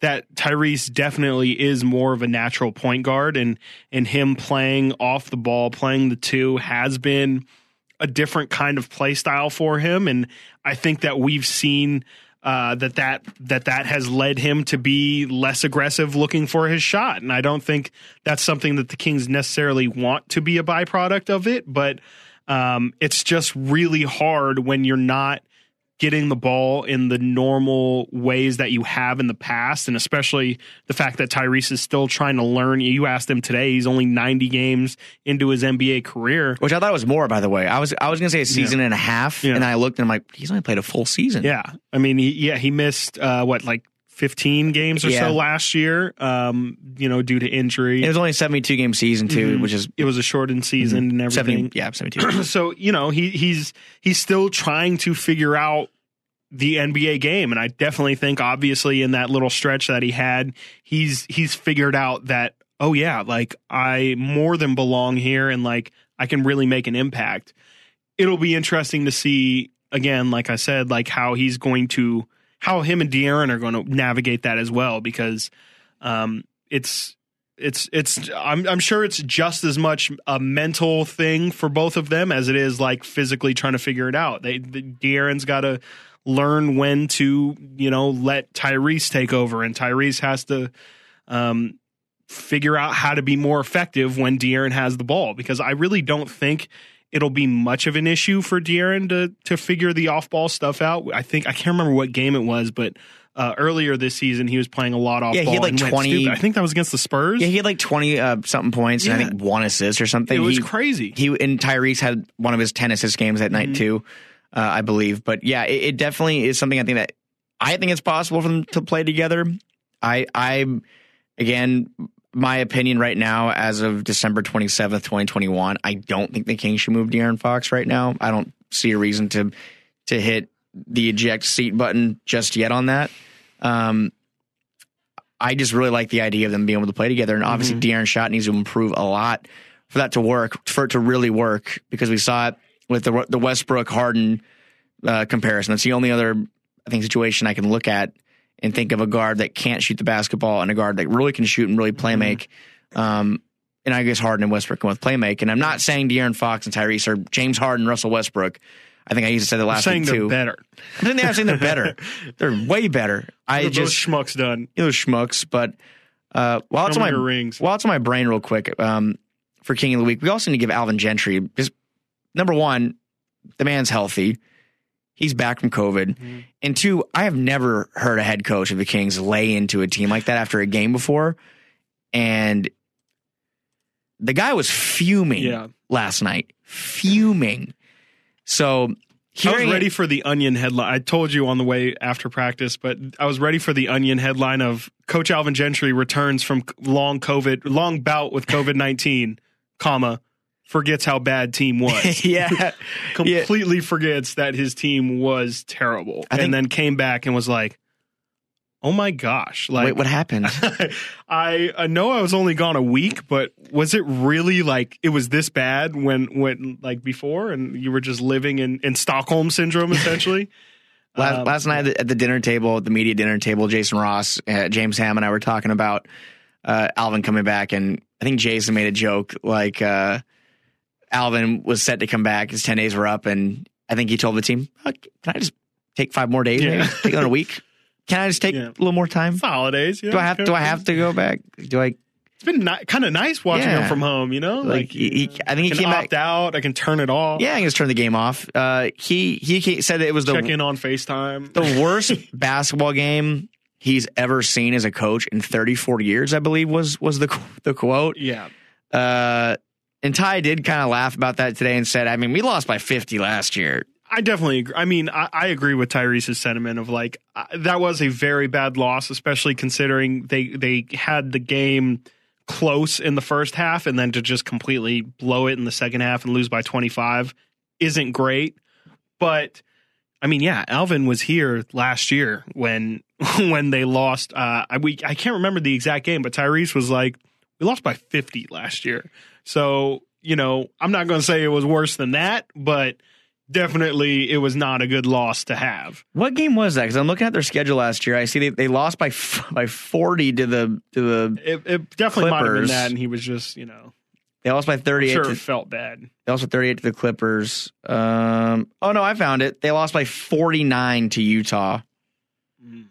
that Tyrese definitely is more of a natural point guard, and and him playing off the ball, playing the two has been a different kind of play style for him, and I think that we've seen uh, that that that that has led him to be less aggressive looking for his shot, and I don't think that's something that the Kings necessarily want to be a byproduct of it, but um, it's just really hard when you're not getting the ball in the normal ways that you have in the past, and especially the fact that Tyrese is still trying to learn. You asked him today; he's only 90 games into his NBA career, which I thought was more. By the way, I was I was going to say a season yeah. and a half, yeah. and I looked and I'm like, he's only played a full season. Yeah, I mean, he, yeah, he missed uh, what like 15 games or yeah. so last year, um, you know, due to injury. It was only 72 game season too, mm-hmm. which is it was a shortened season mm-hmm. and everything. 70, yeah, 72. so, you know, he he's he's still trying to figure out the NBA game and I definitely think obviously in that little stretch that he had, he's he's figured out that oh yeah, like I more than belong here and like I can really make an impact. It'll be interesting to see again, like I said, like how he's going to how him and De'Aaron are going to navigate that as well because um, it's it's it's I'm I'm sure it's just as much a mental thing for both of them as it is like physically trying to figure it out. They the, De'Aaron's got to learn when to you know let Tyrese take over, and Tyrese has to um, figure out how to be more effective when De'Aaron has the ball because I really don't think it'll be much of an issue for De'Aaron to to figure the off ball stuff out. I think I can't remember what game it was, but uh, earlier this season he was playing a lot off. Yeah, he had like twenty. I think that was against the Spurs. Yeah, he had like twenty uh, something points yeah. and I think one assist or something. It was he, crazy. He and Tyrese had one of his ten assist games that mm-hmm. night too, uh, I believe. But yeah, it, it definitely is something I think that I think it's possible for them to play together. I I again my opinion right now, as of December 27th, 2021, I don't think the Kings should move De'Aaron Fox right now. I don't see a reason to to hit the eject seat button just yet on that. Um, I just really like the idea of them being able to play together. And obviously, mm-hmm. De'Aaron shot needs to improve a lot for that to work, for it to really work, because we saw it with the the Westbrook Harden uh, comparison. That's the only other I think situation I can look at and think of a guard that can't shoot the basketball and a guard that really can shoot and really play mm-hmm. make. Um, and I guess Harden and Westbrook with play make. And I'm not saying De'Aaron Fox and Tyrese or James Harden, Russell Westbrook. I think I used to say the last saying week too. Better. I think they're saying they're better. they're way better. I they're just schmucks done. Those schmucks. But uh, while it's on my rings. while it's on my brain, real quick, um, for King of the Week, we also need to give Alvin Gentry just number one, the man's healthy. He's back from COVID. Mm-hmm. And two, I have never heard a head coach of the Kings lay into a team like that after a game before. And the guy was fuming yeah. last night, fuming. So I was ready for the onion headline. I told you on the way after practice, but I was ready for the onion headline of Coach Alvin Gentry returns from long COVID, long bout with COVID nineteen, comma forgets how bad team was. yeah. Completely yeah. forgets that his team was terrible. I and then came back and was like, Oh my gosh! Like, wait, what happened? I, I know I was only gone a week, but was it really like it was this bad when when like before, and you were just living in in Stockholm syndrome essentially? last, um, last night at the dinner table, at the media dinner table, Jason Ross, uh, James Ham, and I were talking about uh, Alvin coming back, and I think Jason made a joke like, uh, Alvin was set to come back. His 10 days were up, and I think he told the team, oh, Can I just take five more days? Yeah. Take on a week? Can I just take yeah. a little more time? It's holidays. do I have Do I have to go back? Do I? It's been ni- kind of nice watching him from home. You know, like, like he, he, I think he came opt back out. I can turn it off. Yeah, I can just turn the game off. Uh, he he said it was the check in on Facetime. The worst basketball game he's ever seen as a coach in 34 years. I believe was was the the quote. Yeah. Uh, and Ty did kind of laugh about that today and said, I mean, we lost by 50 last year. I definitely agree. I mean, I, I agree with Tyrese's sentiment of like uh, that was a very bad loss, especially considering they they had the game close in the first half and then to just completely blow it in the second half and lose by 25 isn't great. But I mean, yeah, Alvin was here last year when when they lost. Uh, I we I can't remember the exact game, but Tyrese was like, "We lost by 50 last year." So, you know, I'm not going to say it was worse than that, but definitely it was not a good loss to have. What game was that? Because I'm looking at their schedule last year. I see they, they lost by by 40 to the to the. It, it definitely Clippers. might have been that, and he was just you know. They lost by 38. I'm sure to, it felt bad. They lost by 38 to the Clippers. Um, oh no, I found it. They lost by 49 to Utah. Mm.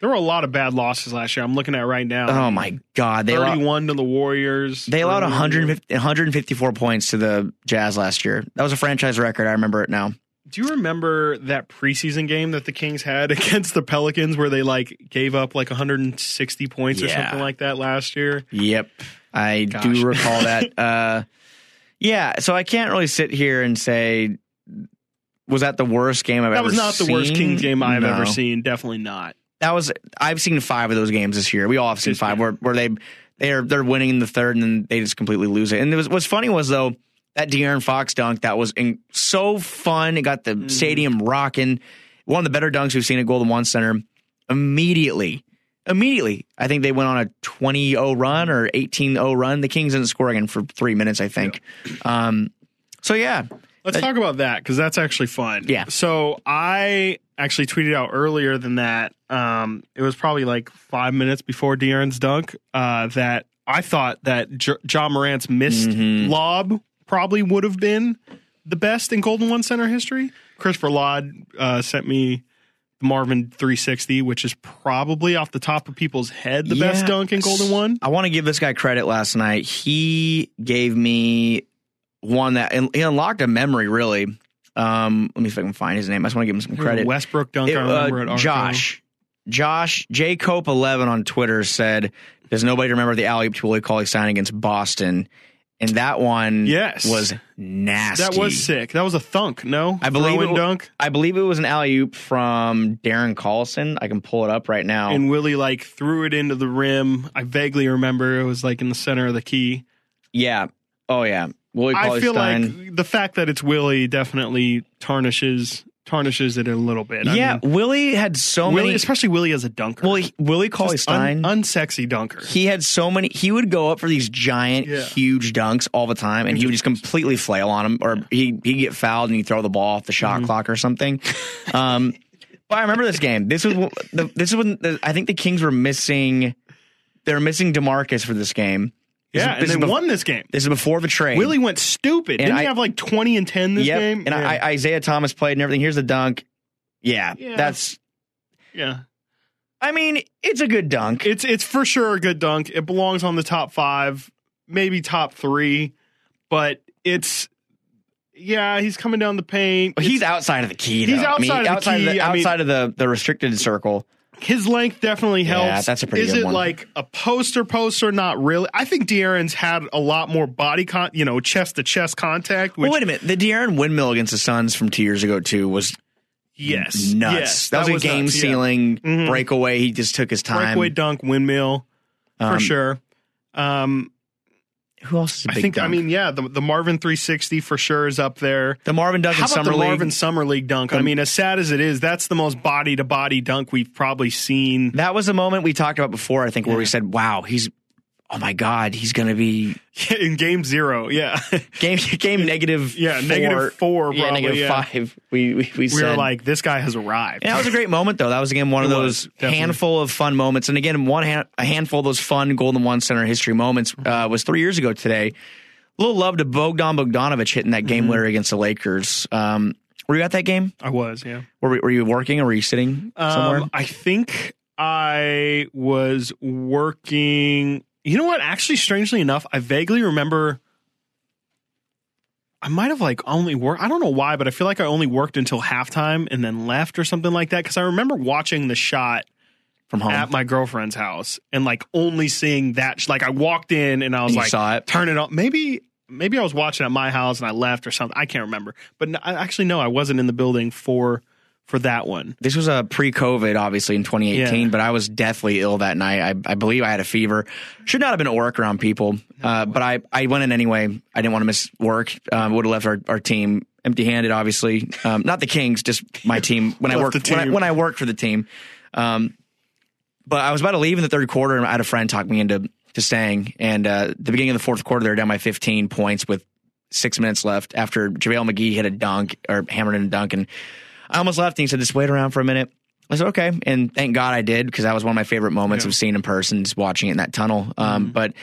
There were a lot of bad losses last year. I'm looking at right now. Oh my god, they 31 allowed, to the Warriors. They allowed 150, 154 points to the Jazz last year. That was a franchise record. I remember it now. Do you remember that preseason game that the Kings had against the Pelicans where they like gave up like 160 points or something like that last year? Yep. I Gosh. do recall that. Uh, yeah, so I can't really sit here and say was that the worst game I've That ever seen. That was not the worst? Kings game I've No. ever seen. Definitely not. That was I've seen five of those games this year. We all have seen five where, where they they're they're winning in the third and then they just completely lose it. And it was what's funny was though that De'Aaron Fox dunk that was in, so fun. It got the Mm-hmm. stadium rocking. One of the better dunks we've seen at Golden One Center. Immediately, immediately, I think they went on a 20-0 run or 18-0 run. The Kings didn't score again for three minutes, I think. Um, so yeah, Let's talk about that because that's actually fun. Yeah. So I actually tweeted out earlier than that. Um, it was probably like five minutes before De'Aaron's dunk uh, that I thought that J- John Morant's missed Mm-hmm. lob probably would have been the best in Golden One Center history. Christopher Laud uh, sent me the Marvin 360, which is probably off the top of people's head the best dunk in Golden One. I want to give this guy credit last night. He gave me one that he unlocked a memory, really. Um, let me see if I can find his name. I just want to give him some credit. Westbrook dunk. It, I remember uh, at Arco. Josh. Josh J Cope eleven on Twitter said, "Does nobody remember the alley oop to Willie Cauley Stein against Boston?" And that one, Yes. was nasty. That was sick. That was a thunk. No, I believe it, dunk. I believe it was an alley oop from Darren Collison. I can pull it up right now. and Willie like threw it into the rim. I vaguely remember it was like in the center of the key. yeah. Oh yeah. Willie I feel Stein. like the fact that it's Willie definitely tarnishes tarnishes it a little bit. I yeah, mean, Willie had so Willie, many. especially Willie as a dunker. Well, he- Willie Cauley Just un- Stein, unsexy dunker. he had so many. He would go up for these giant, Yeah. huge dunks all the time, and he would just completely flail on him, or he he'd get fouled and he'd throw the ball off the shot Mm-hmm. clock or something. Um, but I remember this game. This was the, this is when the, I think the Kings were missing. They were missing Demarcus for this game. This yeah, is- and this they bef- won this game. This is before the trade. Willie went stupid. And Didn't I- he have like twenty and ten this yep. game? and yeah. I, Isaiah Thomas played and everything. Here's the dunk. Yeah, Yeah. that's. yeah. I mean, it's a good dunk. It's it's for sure a good dunk. It belongs on the top five, maybe top three, but it's yeah, he's coming down the paint. But he's outside of the key. Though. He's I mean, outside of the outside key. Of the, I mean- outside of the, the restricted circle. His length definitely helps. Yeah, that's a pretty Is it one. like a poster poster? Not really. I think De'Aaron's had a lot more body con, you know, chest to chest contact. Which well, wait a minute. The De'Aaron windmill against the Suns from two years ago too was yes, nuts. yes, that, was a game nuts, yeah. sealing Mhm. breakaway. He just took his time. breakaway dunk windmill for Um, sure. Um, Who else is a I big think. I mean, yeah, the the Marvin 360 for sure is up there. the Marvin Dunk How about summer the league. Marvin Summer League dunk? I mean, as sad as it is, that's the most body to body dunk we've probably seen that was a moment we talked about before. I think where we said, "Wow, he's." Oh my God, he's going to be in Game Zero. Yeah, game game negative. yeah, four, negative four, yeah, negative yeah. five. We we, we, We said were like, this guy has arrived. And that was a great moment, though. That was again one of It those was, handful of fun moments. And again, one hand, a handful of those fun Golden One Center history moments uh, was three years ago today. A little love to Bogdan Bogdanovich hitting that Mm-hmm. game winner against the Lakers. Um, were you at that game? I was, yeah. Were, were you working or were you sitting somewhere? Um, I think I was working. You know what? Actually, strangely enough, I vaguely remember. I might have like only worked. I don't know why, but I feel like I only worked until halftime and then left or something like that. Because I remember watching the shot From home. at my girlfriend's house and like only seeing that. Like I walked in and I was you like, saw it? turn it on. Maybe maybe I was watching at my house and I left or something. I can't remember. But no, I actually no, I wasn't in the building for for that one. this was a pre-COVID, obviously in 2018, Yeah. but I was deathly ill that night. I, I believe I had a fever. Should not have been at work around people, uh, but I, I went in anyway. I didn't want to miss work. Um, would have left our, our team empty-handed, obviously. Um, not the Kings, just my team. When I worked the when I, when I worked for the team. Um, but I was about to leave in the third quarter, and I had a friend talk me into to staying. And uh, the beginning of the fourth quarter, they were down by 15 points with six minutes left after JaVale McGee hit a dunk or hammered in a dunk, and I almost left. And he said, "Just wait around for a minute." I said, "Okay," and thank God I did because that was one of my favorite moments Yeah. of seeing in person, just watching it in that tunnel. Um, But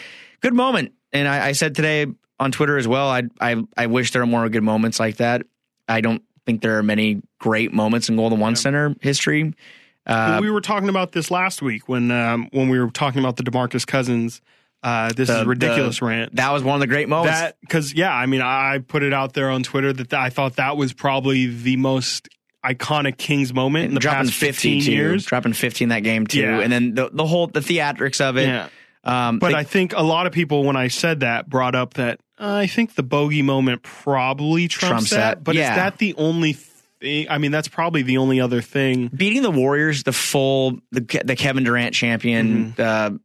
good moment, and I, I said today on Twitter as well. I I I wish there were more good moments like that. I don't think there are many great moments in Golden One Center history. Uh, we were talking about this last week when um, when we were talking about the Demarcus Cousins Uh, this The- is ridiculous the- rant. That was one of the great moments. Because yeah, I mean, I put it out there on Twitter that I thought that was probably the most iconic Kings moment in the dropping past 15 50 too, years. dropping 15 that game too, Yeah. and then the the whole the theatrics of it. Yeah. Um, But they- I think a lot of people, when I said that, brought up that uh, I think the Bogi moment probably trumps, Trumps that. that. But Yeah. is that the only thing? I mean, that's probably the only other thing. beating the Warriors, the full the the Kevin Durant champion, Mm-hmm. uh,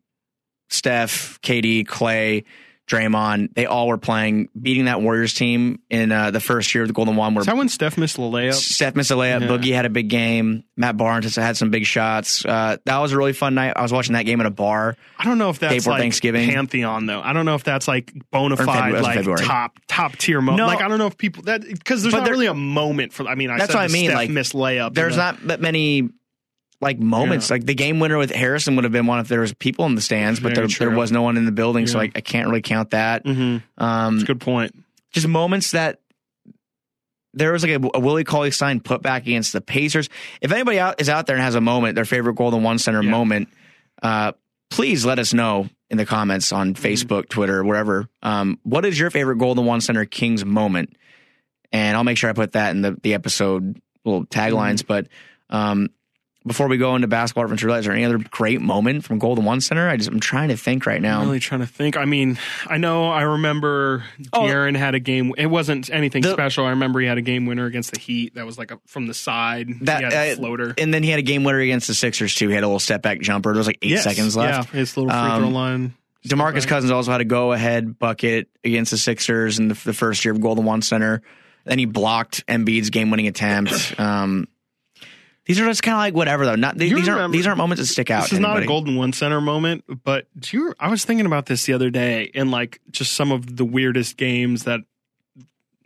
Steph, KD, Clay, Draymond, they all were playing, beating that Warriors team in uh, the first year of the Golden One. Where Is that when Steph missed the layup? Steph missed a layup, Yeah. Boogie had a big game, Matt Barnes had some big shots. Uh, that was a really fun night. I was watching that game at a bar. I don't know if that's like Thanksgiving. pantheon though. I don't know if that's like bona February- fide like February. top top tier moment. No. Like I don't know if people that because there's not there- really a moment for. I mean, I That's said what I mean, Steph like, missed layup. There's not that many like moments. Yeah. Like the game winner with Harrison would have been one if there was people in the stands, but there, there was no one in the building, so I, I can't really count that. Mhm. Um, That's a good point. just moments that there was like a, a Willie Cauley Stein put back against the Pacers. If anybody out is out there and has a moment, their favorite Golden One Center Yeah. moment, uh, please let us know in the comments on Mm-hmm. Facebook, Twitter, wherever. Um, what is your favorite Golden One Center Kings moment? And I'll make sure I put that in the, the episode little taglines. Mm-hmm. But um, before we go into basketball roulette, is there any other great moment from Golden One Center? I just I'm trying to think right now. I'm really trying to think. I mean, I know I remember Oh. Had a game. It wasn't anything The- special. I remember he had a game winner against the Heat. That was like a, from the side. That he had a uh, floater. and then he had a game winner against the Sixers too. He had a little step back jumper. There was like eight Yes. seconds left. Yeah, his little free Um, throw line. Demarcus. Cousins also had a go ahead bucket against the Sixers in the, the first year of Golden One Center. Then he blocked Embiid's game winning attempt. Um, these are just kind of like whatever though. Not these, aren't these aren't moments that stick out. This is not a. Golden One Center moment, but do you? I was thinking about this the other day, and like just some of the weirdest games that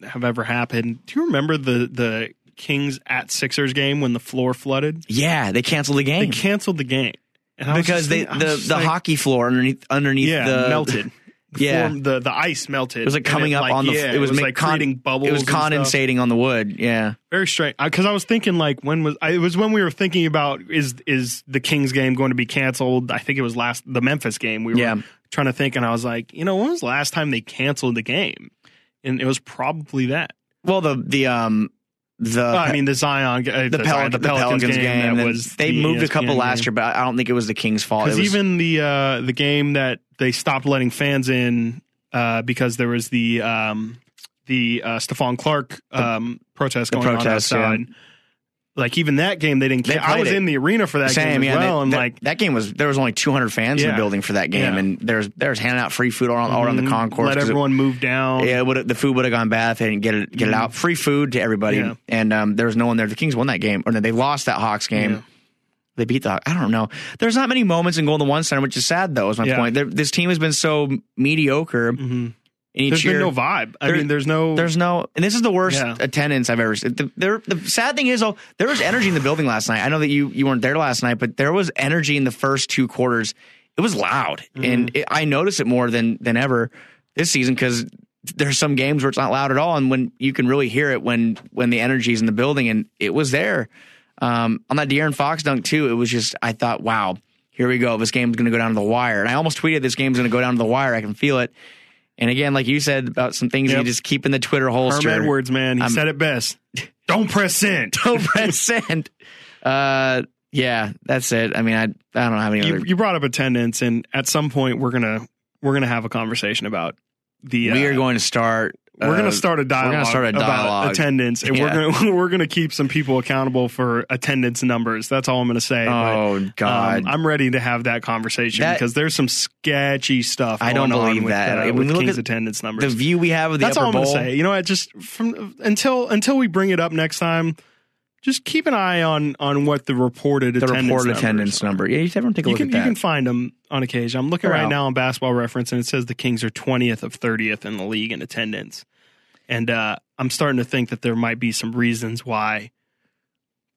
have ever happened. Do you remember the the Kings at Sixers game when the floor flooded? Yeah, they canceled the game. They canceled the game because just they thinking- the the like, hockey floor underneath underneath yeah the melted. Yeah. the the ice melted. It was like coming up like, on the. yeah, it was, make like con- creating bubbles. It was condensating on the wood. Yeah. Very strange. Because I was thinking, like, when was I, it was when we were thinking about is is the Kings game going to be canceled? I think it was last the Memphis game. We were Yeah. trying to think, and I was like, you know, when was the last time they canceled the game? And it was probably that. Well, the the um the Oh, I mean, the Zion, uh, the, Pel- the Pelicans, game. that was they the moved a ESPN couple last year, but I don't think it was the Kings' fault. Because even the uh, the game that they stopped letting fans in uh, because there was the um, the uh, Stephon Clark um, protest going protest, on outside. Like even that game, they didn't. They I was it. in the arena for that same, game as yeah. well, they- and that, like that game was there was only 200 fans in the building for that game, Yeah. and there's there's handing out free food all, all around the mhm, concourse. let 'cause it- everyone move down. yeah, the food would have gone bad if they didn't get it get it Mhm. out. Free food to everybody, Yeah. and um, there was no one there. The Kings won that game, or no, they lost that Hawks game. Yeah. They beat the. I don't know. There's not many moments in Golden One Center, which is sad though. Is my Yeah. point. There, this team has been so mediocre Mhm. In each There's no vibe. I There- mean, there's no. There's no, and this is the worst Yeah. attendance I've ever seen. The, there, the sad thing is, though, there was energy in the building last night. I know that you you weren't there last night, but there was energy in the first two quarters. It was loud, Mm-hmm. and it, I notice it more than than ever this season because there's some games where it's not loud at all, and when you can really hear it when when the energy is in the building, and it was there. Um, on that De'Aaron Fox dunk too, it was just I thought, wow, here we go. This game's going to go down to the wire, and I almost tweeted this game's going to go down to the wire. I can feel it. And again, like you said about some things Yep. you just keep in the Twitter holster. Herm Edwards, man, he I'm- said it best. Don't press send. Don't press send. Uh, yeah, that's it. I mean, I I don't have any you, other. you brought up attendance, and at some point we're gonna we're gonna have a conversation about the. we uh, are going to start. We're uh, going to start a dialogue, start a about attendance, and Yeah. we're going to we're going to keep some people accountable for attendance numbers. That's all I'm going to say. Oh But, God, um, I'm ready to have that conversation That- because there's some sketchy stuff. I don't on believe with, that. Uh, When with we look Kings at attendance numbers, the view we have of the That's all I'm bowl. to say. You know, what? just from until until we bring it up next time, just keep an eye on on what the reported The attendance reported numbers attendance are. number. Yeah, you everyone take a You look can at you can find them on occasion. I'm looking They're right now on Basketball Reference, and it says the Kings are 20th of 30th in the league in attendance. And uh, I'm starting to think that there might be some reasons why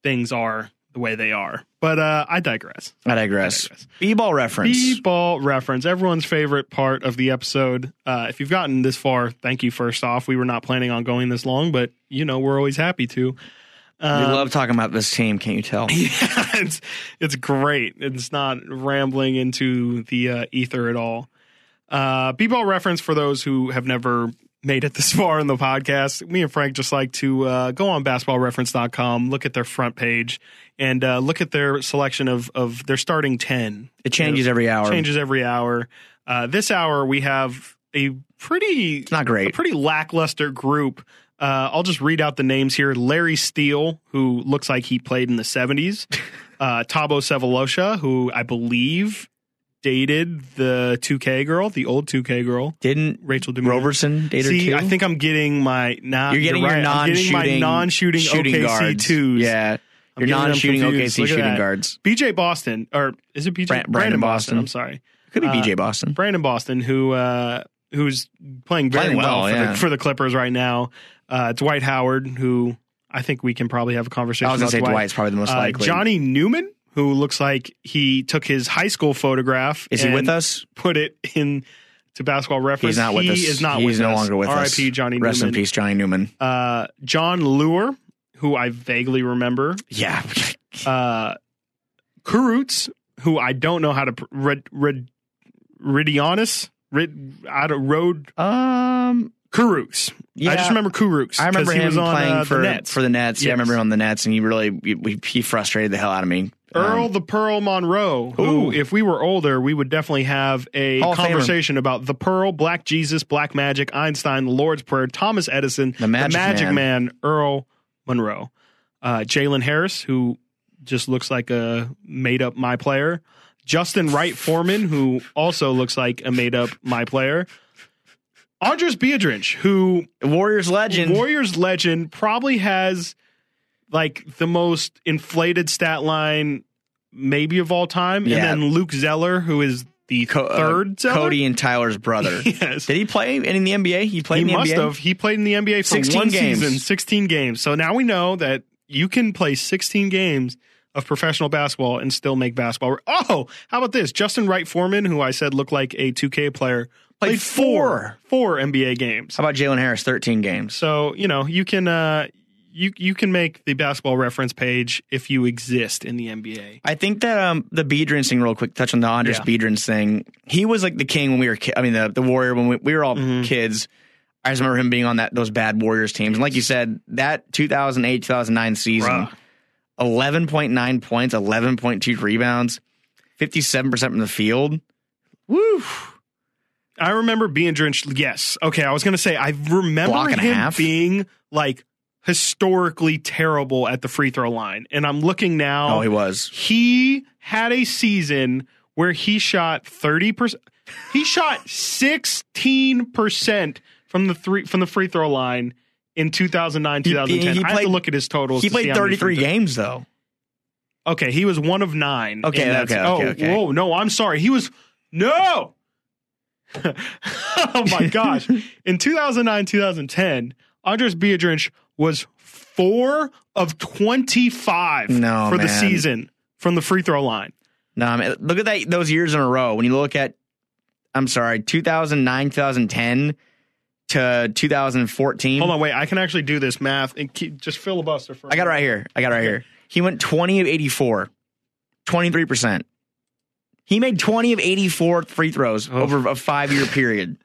things are the way they are. But uh, I digress. I digress. I digress. B-ball reference. B-ball reference, everyone's favorite part of the episode. Uh, if you've gotten this far, thank you. First off, we were not planning on going this long, but you know we're always happy to. We Um, love talking about this team. Can't you tell? yeah, it's it's great. It's not rambling into the uh, ether at all. Uh, B-ball reference for those who have never made it this far in the podcast. Me and Frank just like to uh, go on basketballreference.com, look at their front page, and uh, look at their selection of of their starting ten. It changes every hour. Changes every hour. Uh, this hour we have a pretty It's not great. a pretty lackluster group. Uh, I'll just read out the names here. Larry Steele, who looks like he played in the 70s. Uh, Thabo Sefolosha, who I believe dated the 2K girl, the old 2K girl, Didn't Rachel DeMita. Roberson date her See, too? I think I'm getting my not. you're getting right. your I'm getting my non-shooting, non-shooting OKC guards. twos. Yeah, I'm your non-shooting. OKC Look shooting guards. BJ Boston, or is it BJ? Bran- Brandon Boston. I'm sorry. Could be Uh, BJ Boston. Brandon Boston, who uh, who's playing very Playing well, well, for, yeah. the, for the Clippers right now. Uh, Dwight Howard, who I think we can probably have a conversation. I was gonna say Dwight. Dwight's probably the most Uh, likely. Johnny Newman, who looks like he took his high school photograph. is he with us? Put it in to basketball reference. He's not with us. he us. is not He's with no us. longer with us. R.I.P. Johnny Rest Newman. in peace, Johnny Newman. Uh, John Lure, who I vaguely remember. Yeah, Uh, Kurucs, who I don't know how to pr- Red Red Ridianus. Rid out of road um, Kurucs. yeah. I just remember Kurucs. I remember he him was on, playing uh, for the Nets. for the Nets. Yeah, I remember him on the Nets, and he really he, he frustrated the hell out of me. Earl Um, the Pearl Monroe, who, Ooh. if we were older, we would definitely have a Hall conversation about the Pearl, Black Jesus, Black Magic, Einstein, the Lord's Prayer, Thomas Edison, The Magic Man. Man. Earl Monroe, uh, Jalen Harris, who just looks like a made up my player, Justin Wright Foreman, who also looks like a made up my player, Andris Biedrins, who Warriors legend. Warriors legend probably has like the most inflated stat line maybe of all time. Yeah. And then Luke Zeller, who is the Co- uh, third Zeller. Cody and Tyler's brother. Yes. Did he play in the NBA? He played He in the must NBA. have. He played in the NBA for 16 one games. season, 16 games. So now we know that you can play 16 games of professional basketball and still make basketball. Oh, how about this? Justin Wright Foreman, who I said looked like a 2K player, Played played four, four NBA games. How about Jalen Harris? Thirteen games. So you know you can uh, you you can make the basketball reference page if you exist in the NBA. I think that um the Biedrins thing, real quick, touch on the Andris Yeah. Biedrins thing. He was like the king when we were, ki- I mean, the the warrior when we, we were all Mhm. kids. I just remember him being on that those bad Warriors teams, and like you said, that 2008 2009 season, Bruh. 11.9 points, 11.2 rebounds, 57 percent from the field. Woo! I remember being drenched. Yes, okay. I was gonna say I remember Block and a him being like historically terrible at the free throw line, and I'm looking now. Oh, he was. he had a season where he shot 30%. He shot 16% from the three from the free throw line in 2009, He- 2010. he I have to played- look at his totals. He to played 33 games though. Okay, he was one of nine. Okay, that- okay, oh, okay, okay. whoa, no, I'm sorry. He was no. oh my gosh! In 2009, 2010, Andris Biedrins was four of 25 No, for the season from the free throw line. No, I mean, look at that those years in a row. When you look at, I'm sorry, 2009, 2010 to 2014. Hold on, wait. I can actually do this math and keep, just filibuster for. I got it right here. I got it right here. He went 20 of 84, 23%. He made 20 of 84 free throws Oh. over a five year period.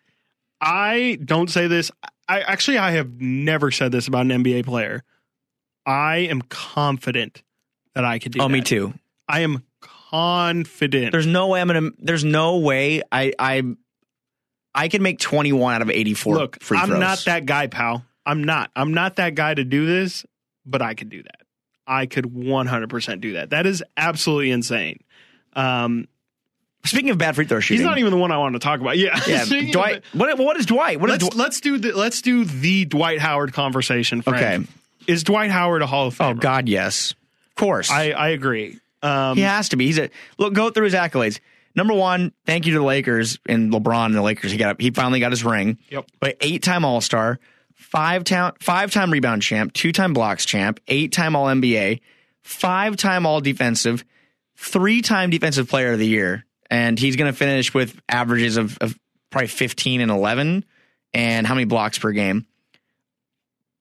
I don't say this. I actually I have never said this about an NBA player. I am confident that I could do. Oh, me too. I am confident. There's no way I'm gonna. There's no way I I I can make 21 out of 84 Look, free I'm throws. not that guy, pal. I'm not. I'm not that guy to do this, but I could do that. I could 100% do that. That is absolutely insane. Um, Speaking of bad free throw shooting, he's not even the one I want to talk about. Yeah, yeah, Dwight. What what is Dwight? What is let's Dwight? let's do the let's do the Dwight Howard conversation. Frank. Okay. is Dwight Howard a Hall of Famer? Oh God, yes, of course. I I agree. Um, he has to be. He's a look. Go through his accolades. Number one, thank you to the Lakers and LeBron and the Lakers. He got he finally got his ring. Yep. But eight time All Star, five time five time rebound champ, two time blocks champ, eight time All NBA, five time All Defensive, three time Defensive Player of the Year, and he's going to finish with averages of, of probably fifteen and eleven, and how many blocks per game?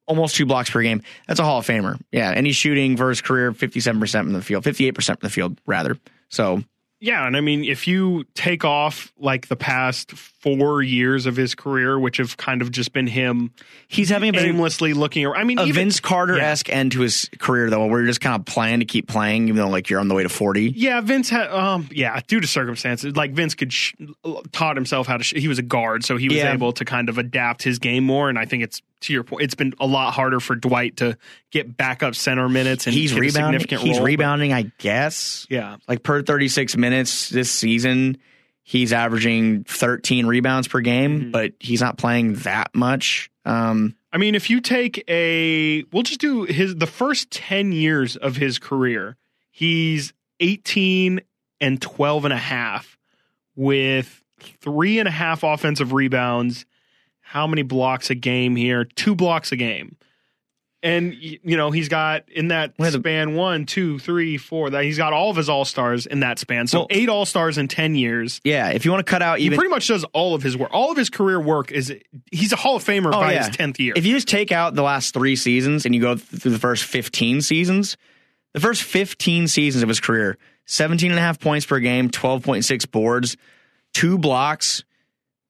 Almost two blocks per game. That's a Hall of Famer. Yeah, and he's shooting for his career fifty seven percent from the field, fifty eight percent from the field rather. So Yeah, and I mean, if you take off like the past four years of his career, which have kind of just been him He's having a aimlessly looking around. I mean, a even, Vince Carter esque end to his career, though, where you're just kind of playing to keep playing, even though like you're on the way to 40. Yeah, Vince had, um, yeah, due to circumstances, like Vince could sh- taught himself how to. Sh- he was a guard, so he was Yeah. able to kind of adapt his game more. And I think it's to your point, it's been a lot harder for Dwight to get backup center minutes and He's rebounding. significant He's role, but- rebounding, I guess. Yeah, Like per 36 minutes this season, he's averaging 13 rebounds per game, Mm-hmm. but he's not playing that much. Um, I mean, if you take a, we'll just do his the first ten years of his career. He's eighteen and 12 and a half with three and a half offensive rebounds. How many blocks a game here? Two blocks a game. And you know he's got in that One the- span one, two, three, four. That he's got all of his all stars in that span. So Well- eight all stars in ten years. yeah, if you want to cut out He even pretty much does all of his work. All of his career work is he's a Hall of Famer Oh, by yeah. his tenth year. If you just take out the last three seasons and you go through the first 15 seasons, the first 15 seasons of his career, 17 and a half points per game, 12.6 boards, two blocks,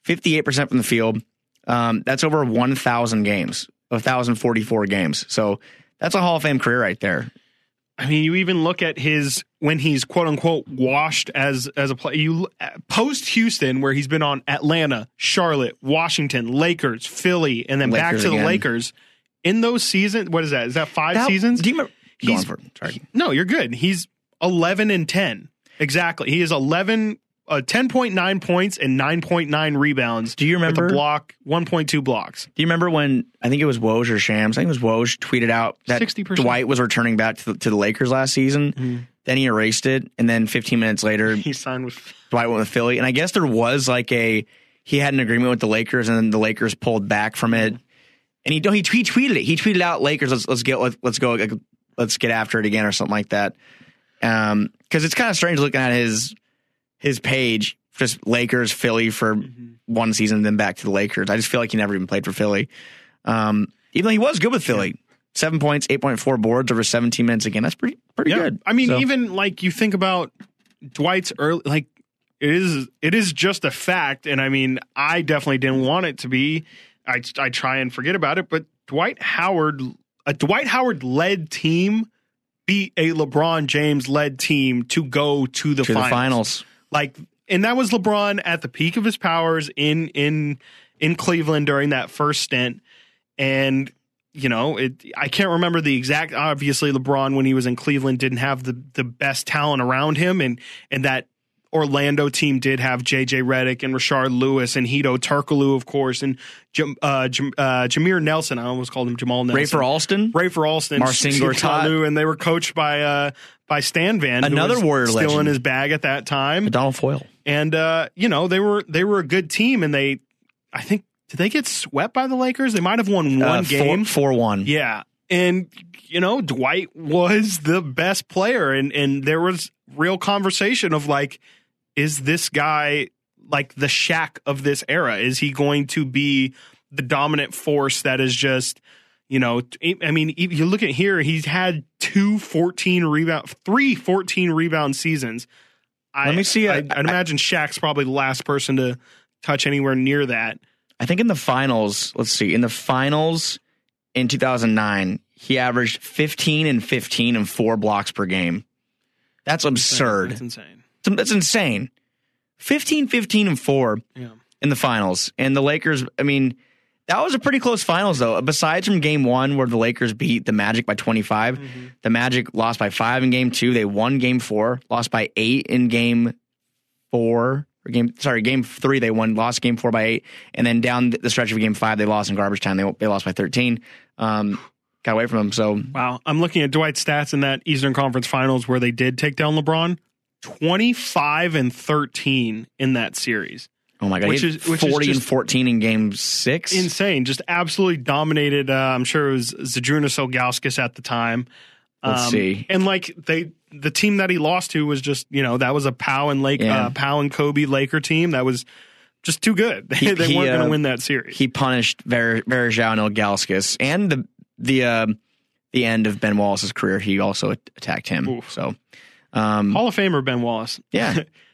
58% from the field. Um, that's over 1,000 games, 1,044 games. So that's a Hall of Fame career right there. I mean, you even look at his when he's quote unquote washed as as a player. You post Houston, where he's been on Atlanta, Charlotte, Washington, Lakers, Philly, and then back Lakers to the again. Lakers. In those seasons, what is that? Is that five That- seasons? Do you remember? He's- for sorry. No, you're good. He's 11 and 10. Exactly. He is 11, uh, 10.9 points and 9.9 rebounds. Do you remember- With a block, 1.2 blocks. Do you remember when I think it was Woj or Shams? I think it was Woj tweeted out that 60%. Dwight was returning back to the, to the Lakers last season. Mm-hmm. Then he erased it, and then 15 minutes later, He signed with. Dwight went with Philly. And I guess there was like a he had an agreement with the Lakers, and then the Lakers pulled back from it. And he he, he tweeted it. He tweeted out Lakers. Let's let's get let's, go let's get after it again or something like that. Um, because it's kind of strange looking at his his page, just Lakers, Philly for one season, then back to the Lakers. I just feel like he never even played for Philly. Um, even though he was good with Philly, seven points, eight point four boards over seventeen minutes again. That's pretty pretty Yeah. good. I mean, So- even like you think about Dwight's early, like it is, it is just a fact. And I mean, I definitely didn't want it to be. I, I try and forget about it, but Dwight Howard, a Dwight Howard led team beat a LeBron James led team to go to the to finals. the finals. Like, and that was LeBron at the peak of his powers in in in Cleveland during that first stint. And you know, it I can't remember the exact. Obviously, LeBron when he was in Cleveland didn't have the the best talent around him, and and that Orlando team did have J.J. Redick and Rashard Lewis and Hedo Turkoglu, of course, and Jam, uh, Jam, uh, Jameer Nelson. I almost called him Jamal Nelson. Rafer Alston. Rafer Alston, Marcin Gortat. And they were coached by uh, by Stan Van, who Another was Warrior still legend. in his bag at that time Adonal Foyle. and uh, you know they were they were a good team, and they, I think, did they get swept by the Lakers? They might have won one Uh, game. four one. Yeah, and you know Dwight was the best player, and and there was real conversation of like, is this guy like the Shaq of this era? Is he going to be the dominant force that is just you know, I mean, if you look at here, he's had two 14 rebound, three 14 rebound seasons. I, Let me see, I, I- I'd imagine Shaq's probably the last person to touch anywhere near that. I think in the finals, let's see, in the finals in 2009, he averaged 15 and 15 and four blocks per game. That's absurd. That's insane. That's insane. 15, 15 and four Yeah. in the finals. And the Lakers, I mean, that was a pretty close finals, though. Besides from game one, where the Lakers beat the Magic by 25, the Magic lost by five in game two. They won game four, lost by eight in game four. Or game, sorry, game three, they won, lost game four by eight. And then down the stretch of game five, they lost in garbage time. They, they lost by 13. Um, got away from them. So, Wow. I'm looking at Dwight's stats in that Eastern Conference Finals where they did take down LeBron. 25 and 13 in that series. Oh my God, Which is which forty is and fourteen in game six. Insane. Just absolutely dominated. Uh, I'm sure it was Zydrunas Ilgauskas at the time. Let's Um, see. And like they, the team that he lost to was just, you know, that was a Pau and Lake, Yeah. uh, Pau and Kobe Laker team that was just too good. They, He- they he, weren't going uh, to win that series. he punished Ver- Varejao and Ilgauskas and the the uh, the end of Ben Wallace's career. He also attacked him. Oof. So, um, Hall of Famer Ben Wallace. yeah,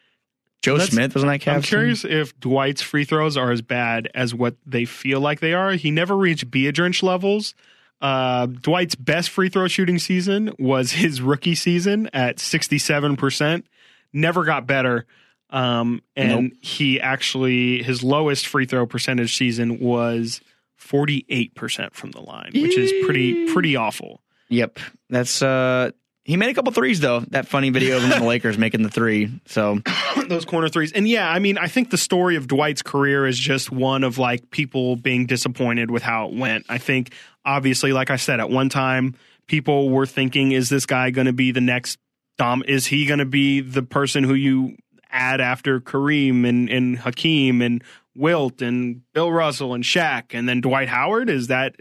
Joe Smith was on that I'm curious if Dwight's free throws are as bad as what they feel like they are. He never reached Biedrins levels. Uh, Dwight's best free throw shooting season was his rookie season at 67%. Never got better. Um, and Nope. he actually, his lowest free throw percentage season was 48% from the line, which is pretty, pretty awful. Yep. That's uh he made a couple threes though. That funny video of him the Lakers making the three. So those corner threes. And yeah, I mean, I think the story of Dwight's career is just one of like people being disappointed with how it went. I think obviously, like I said, at one time people were thinking, is this guy going to be the next Dom? Is he going to be the person who you add after Kareem and, and Hakeem and Wilt and Bill Russell and Shaq and then Dwight Howard? Is that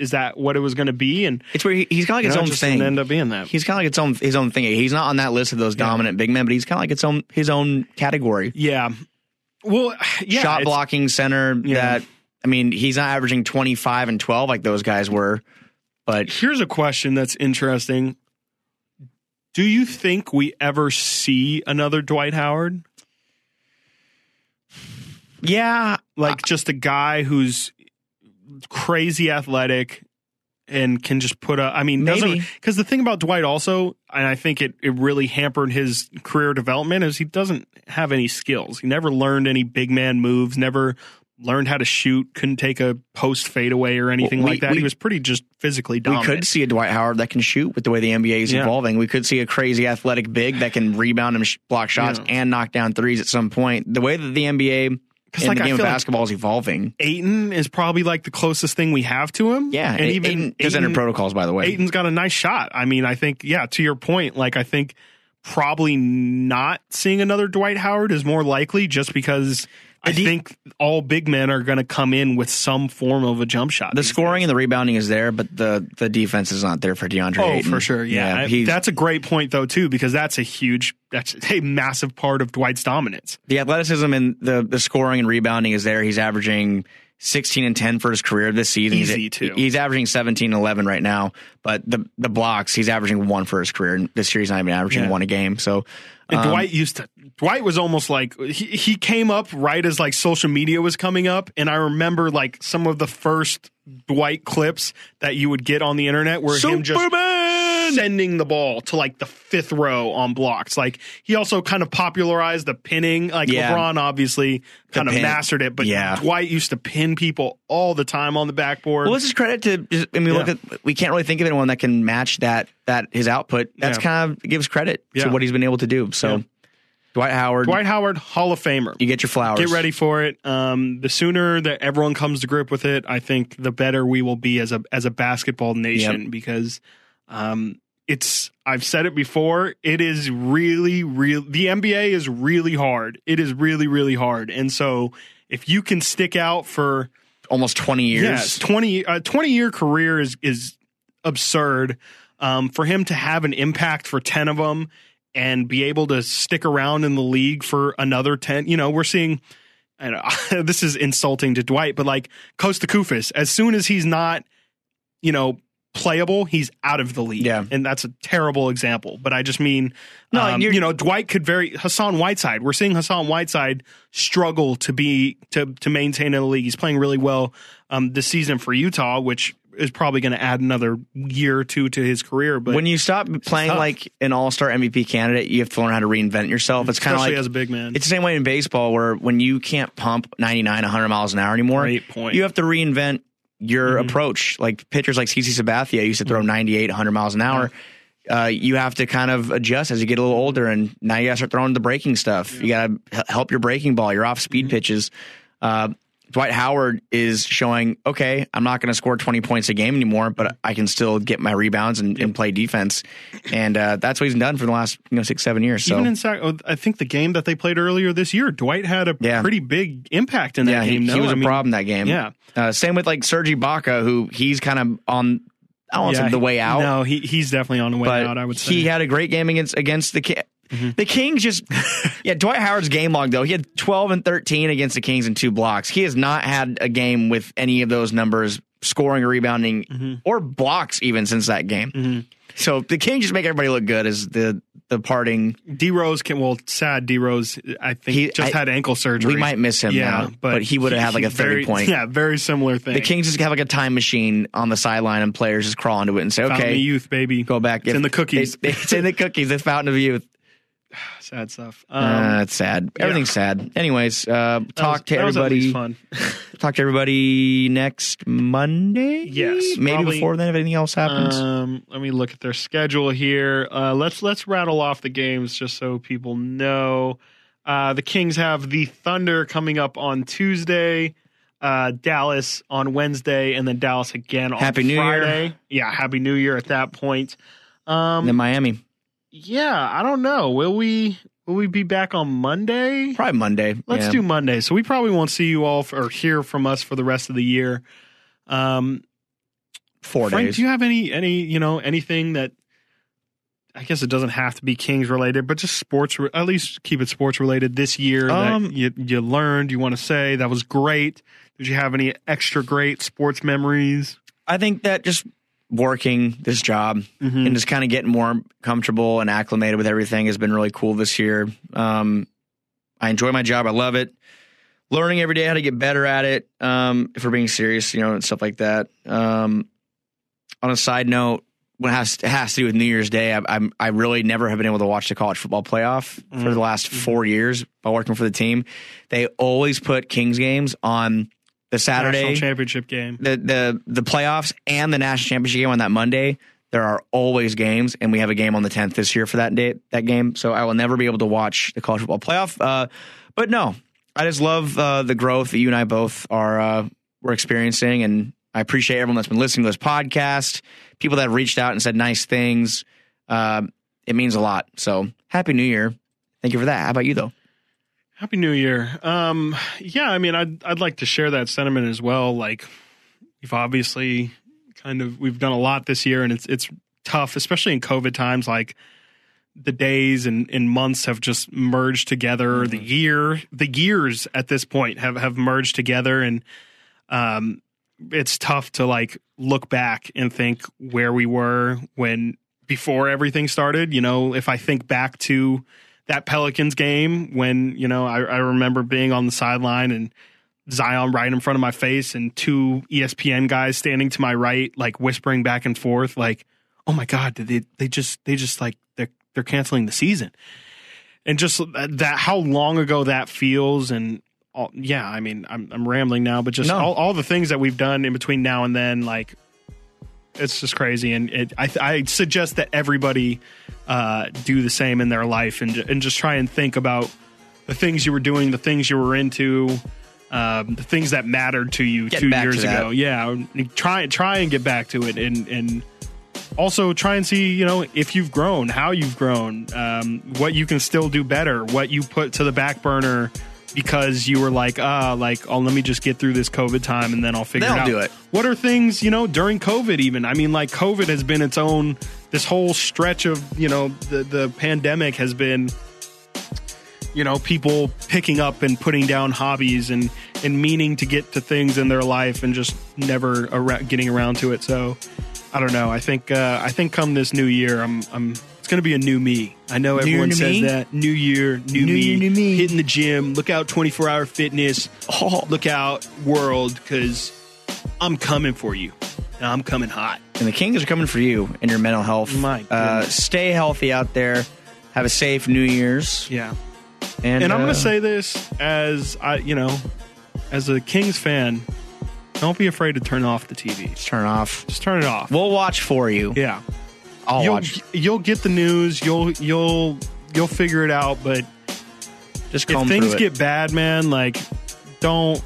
is, that what it was going to be? And it's where he, he's kind of like his know, own thing. end up being that. He's kind of like its own his own thing. He's not on that list of those dominant big men, but he's kind of like its own his own category. yeah. Well, yeah, Shot blocking center Yeah. that I mean, he's not averaging 25 and 12 like those guys were, but Here's a question that's interesting. Do you think we ever see another Dwight Howard? yeah, Like just a guy who's crazy athletic and can just put up. I mean, Maybe. because the thing about Dwight also, and I think it, it really hampered his career development, is he doesn't have any skills. He never learned any big man moves, never learned how to shoot, couldn't take a post fadeaway or anything Well, we- like that. we- he was pretty just physically dominant. we could see a Dwight Howard that can shoot with the way the NBA is Yeah. evolving. We could see a crazy athletic big that can rebound and sh- block shots Yeah. and knock down threes at some point. The way that the NBA and like, the I game of feel like- basketball is evolving. Ayton is probably like the closest thing we have to him. Yeah, and even Ayton does enter protocols by the way. Ayton's got a nice shot. I mean, I think, yeah, to your point, like I think probably not seeing another Dwight Howard is more likely just because I think all big men are going to come in with some form of a jump shot. The scoring days. and the rebounding is there, but the the defense is not there for DeAndre. Oh, Ayton. for sure. Yeah. I- that's a great point, though, too, because that's a huge, that's a massive part of Dwight's dominance. the athleticism and the the scoring and rebounding is there. He's averaging 16 and 10 for his career this season. Easy, he's, too. He's averaging 17 and 11 right now, but the the blocks he's averaging one for his career. And this year he's not even averaging Yeah. one a game. So And um, Dwight used to. Dwight was almost like he he came up right as like social media was coming up, and I remember like some of the first Dwight clips that you would get on the internet were him just sending the ball to like the fifth row on blocks. Like he also kind of popularized the pinning. Like Yeah. LeBron obviously kind of pin. mastered it, but Yeah. Dwight used to pin people all the time on the backboard. Well, this is credit to. I mean, look at we can't really think of anyone that can match that that his output. That's Yeah. kind of gives credit Yeah. to what he's been able to do. So, Yeah. Dwight Howard, Dwight Howard, Hall of Famer. you get your flowers. Get ready for it. Um, the sooner that everyone comes to grip with it, I think the better we will be as a as a basketball nation because um, it's I've said it before. It is really, real. The NBA is really hard. It is really, really hard. And so if you can stick out for Almost twenty years. Yes, twenty a twenty year career is is absurd. Um, for him to have an impact for ten of them and be able to stick around in the league for another ten, you know, we're seeing. I know this is insulting to Dwight, but like Kosta Koufos, as soon as he's not, you know, playable, he's out of the league. Yeah. and that's a terrible example. But I just mean, No, um, you're- know, Dwight could very Hassan Whiteside. We're seeing Hassan Whiteside struggle to be to to maintain in the league. He's playing really well um, this season for Utah, which is probably going to add another year or two to his career. But when you stop playing tough. like an all star MVP candidate, you have to learn how to reinvent yourself. It's kind of especially like as a big man, it's the same way in baseball where when you can't pump 99, 100 miles an hour anymore, point. you have to reinvent your Mhm. approach. Like pitchers like CC Sabathia used to throw 98, 100 miles an hour. Uh, you have to kind of adjust as you get a little older, and now you got to start throwing the breaking stuff. You got to help your breaking ball, your off speed pitches. Uh, Dwight Howard is showing, okay, I'm not going to score 20 points a game anymore, but I can still get my rebounds and, and play defense. And uh, that's what he's done for the last you know six, seven years. So even in Sac- oh, I think the game that they played earlier this year, Dwight had a Yeah. pretty big impact in that yeah, he, game. he no? was I a mean, problem that game. Yeah, Uh, same with like Serge Ibaka, who he's kind of on, I don't want to Yeah, say the way out. No, he he's definitely on the way but out. I would say he had a great game against against the Ki- the Kings. Just yeah, Dwight Howard's game log though he had twelve and thirteen against the Kings and two blocks. He has not had a game with any of those numbers, scoring or rebounding Mm-hmm. or blocks even since that game. So the Kings just make everybody look good as the the parting. D Rose can well sad D Rose I think He- just I- had ankle surgery. We might miss him yeah, now, but, he would have had like a 30 very, point. Yeah, very similar thing. The Kings just have like a time machine on the sideline, and players just crawl into it and say, Fountain "Okay, youth, baby. go back." It's in the cookies. They- it's in the cookies. The fountain of youth. Sad stuff. Um, uh, it's sad. Everything's sad. Anyways, uh, talk was- to everybody. fun. Talk to everybody next Monday. Yes, maybe probably. before then if anything else happens. Um, let me look at their schedule here. Uh, let's let's rattle off the games just so people know. Uh, the Kings have the Thunder coming up on Tuesday, uh, Dallas on Wednesday, and then Dallas again on Happy New Year. Friday. Yeah, Happy New Year at that point. and Um, then Miami, yeah, I don't know. Will we will we be back on Monday? probably Monday. Let's yeah. do Monday. So we probably won't see you all for, or hear from us for the rest of the year. Um, four Frank, days. do you have any any you know anything that I guess it doesn't have to be Kings related, but just sports at least keep it sports related this year Um, that you you learned you want to say that was great. Did you have any extra great sports memories? I think that just working this job Mm-hmm. and just kind of getting more comfortable and acclimated with everything has been really cool this year. Um, I enjoy my job. I love it. Learning every day how to get better at it. Um, if we're being serious, you know, and stuff like that. Um, on a side note, when it has, it has to do with New Year's Day, I, I'm I really never have been able to watch the college football playoff for the last four years by working for the team. They always put Kings games on the Saturday National championship game. the the the playoffs and the national championship game on that Monday, there are always games, and we have a game on the tenth this year for that date that game. So I will never be able to watch the college football playoff. Uh, but no, I just love uh, the growth that you and I both are uh, we're experiencing, and I appreciate everyone that's been listening to this podcast. People that have reached out and said nice things. Uh, it means a lot. So happy New Year! Thank you for that. How about you though? Happy New Year. Um, yeah, I mean, I'd I'd like to share that sentiment as well. Like, we've obviously kind of we've done a lot this year, and it's it's tough, especially in COVID times. Like, the days and, and months have just merged together. The year, the years at this point have have merged together, and um, it's tough to like look back and think where we were when before everything started. You know, if I think back to that Pelicans game when you know I, I remember being on the sideline and Zion right in front of my face and two ESPN guys standing to my right, like whispering back and forth, like, "Oh my god, did they they just they just like they're they're canceling the season," and just that how long ago that feels and. All, yeah, I mean, I'm I'm rambling now, but just No. all, all the things that we've done in between now and then, like it's just crazy. And it, I I suggest that everybody uh, do the same in their life and and just try and think about the things you were doing, the things you were into, um, the things that mattered to you Get two to years ago. Yeah, try try and get back to it, and and also try and see you know if you've grown, how you've grown, um, what you can still do better, what you put to the back burner. Because you were like, ah, like, oh, let me just get through this COVID time and then I'll figure Then it out. do it. What are things, you know, during COVID even? I mean, like COVID has been its own this whole stretch of, you know, the the pandemic has been you know, people picking up and putting down hobbies and and meaning to get to things in their life and just never ar- getting around to it. So, I don't know. I think uh, I think come this new year, I'm I'm going to be a new me. I know everyone new says me? that. New year, new, New me, year, new me. Hitting the gym. Look out, 24 hour fitness. Oh. Look out, world, because I'm coming for you. And I'm coming hot. And the Kings are coming for you and your mental health. My uh, stay healthy out there. Have a safe New Year's. Yeah. And, And I'm uh, going to say this as I, you know, as a Kings fan, don't be afraid to turn off the TV. Just turn off. Just turn it off. We'll watch for you. yeah. I'll you'll watch. you'll get the news. You'll you'll you'll figure it out. But Just if things get bad, man, like don't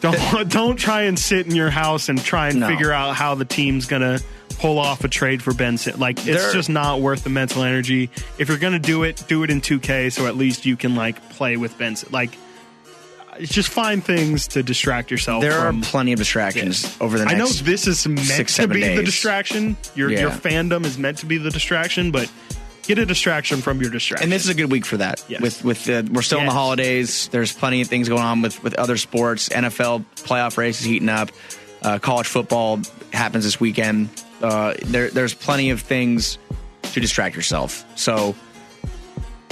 don't don't try and sit in your house and try and No. figure out how the team's gonna pull off a trade for Benson. Like it's There- just not worth the mental energy. If you're gonna do it, do it in 2K, so at least you can like play with Benson. Like just find things to distract yourself. there are plenty of distractions over the next. I know this is meant six, to be the distraction. Your Yeah. your fandom is meant to be the distraction, but get a distraction from your distraction. and this is a good week for that. Yes. With with uh, we're still in the holidays. There's plenty of things going on with with other sports. NFL playoff races heating up. Uh, college football happens this weekend. Uh, there there's plenty of things to distract yourself. So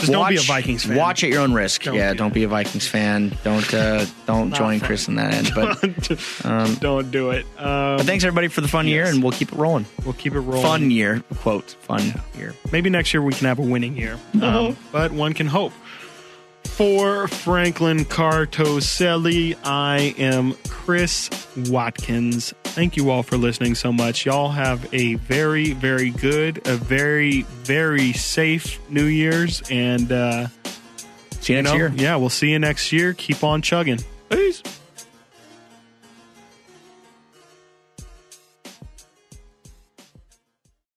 Just don't be a Vikings fan. Watch at your own risk. Don't yeah, do don't be a Vikings fan. Don't uh, don't join fun. Chris in that end. But um, don't do it. Um, but thanks everybody for the fun year, and we'll keep it rolling. we'll keep it rolling. Fun year, quote fun year. Maybe next year we can have a winning year. Um, but one can hope. For Franklin Cartoselli, I am Chris Watkins. Thank you all for listening so much. Y'all have a very, very good, a very, very safe New Year's. And, uh, See you you next know, year. yeah, we'll see you next year. Keep on chugging. Peace.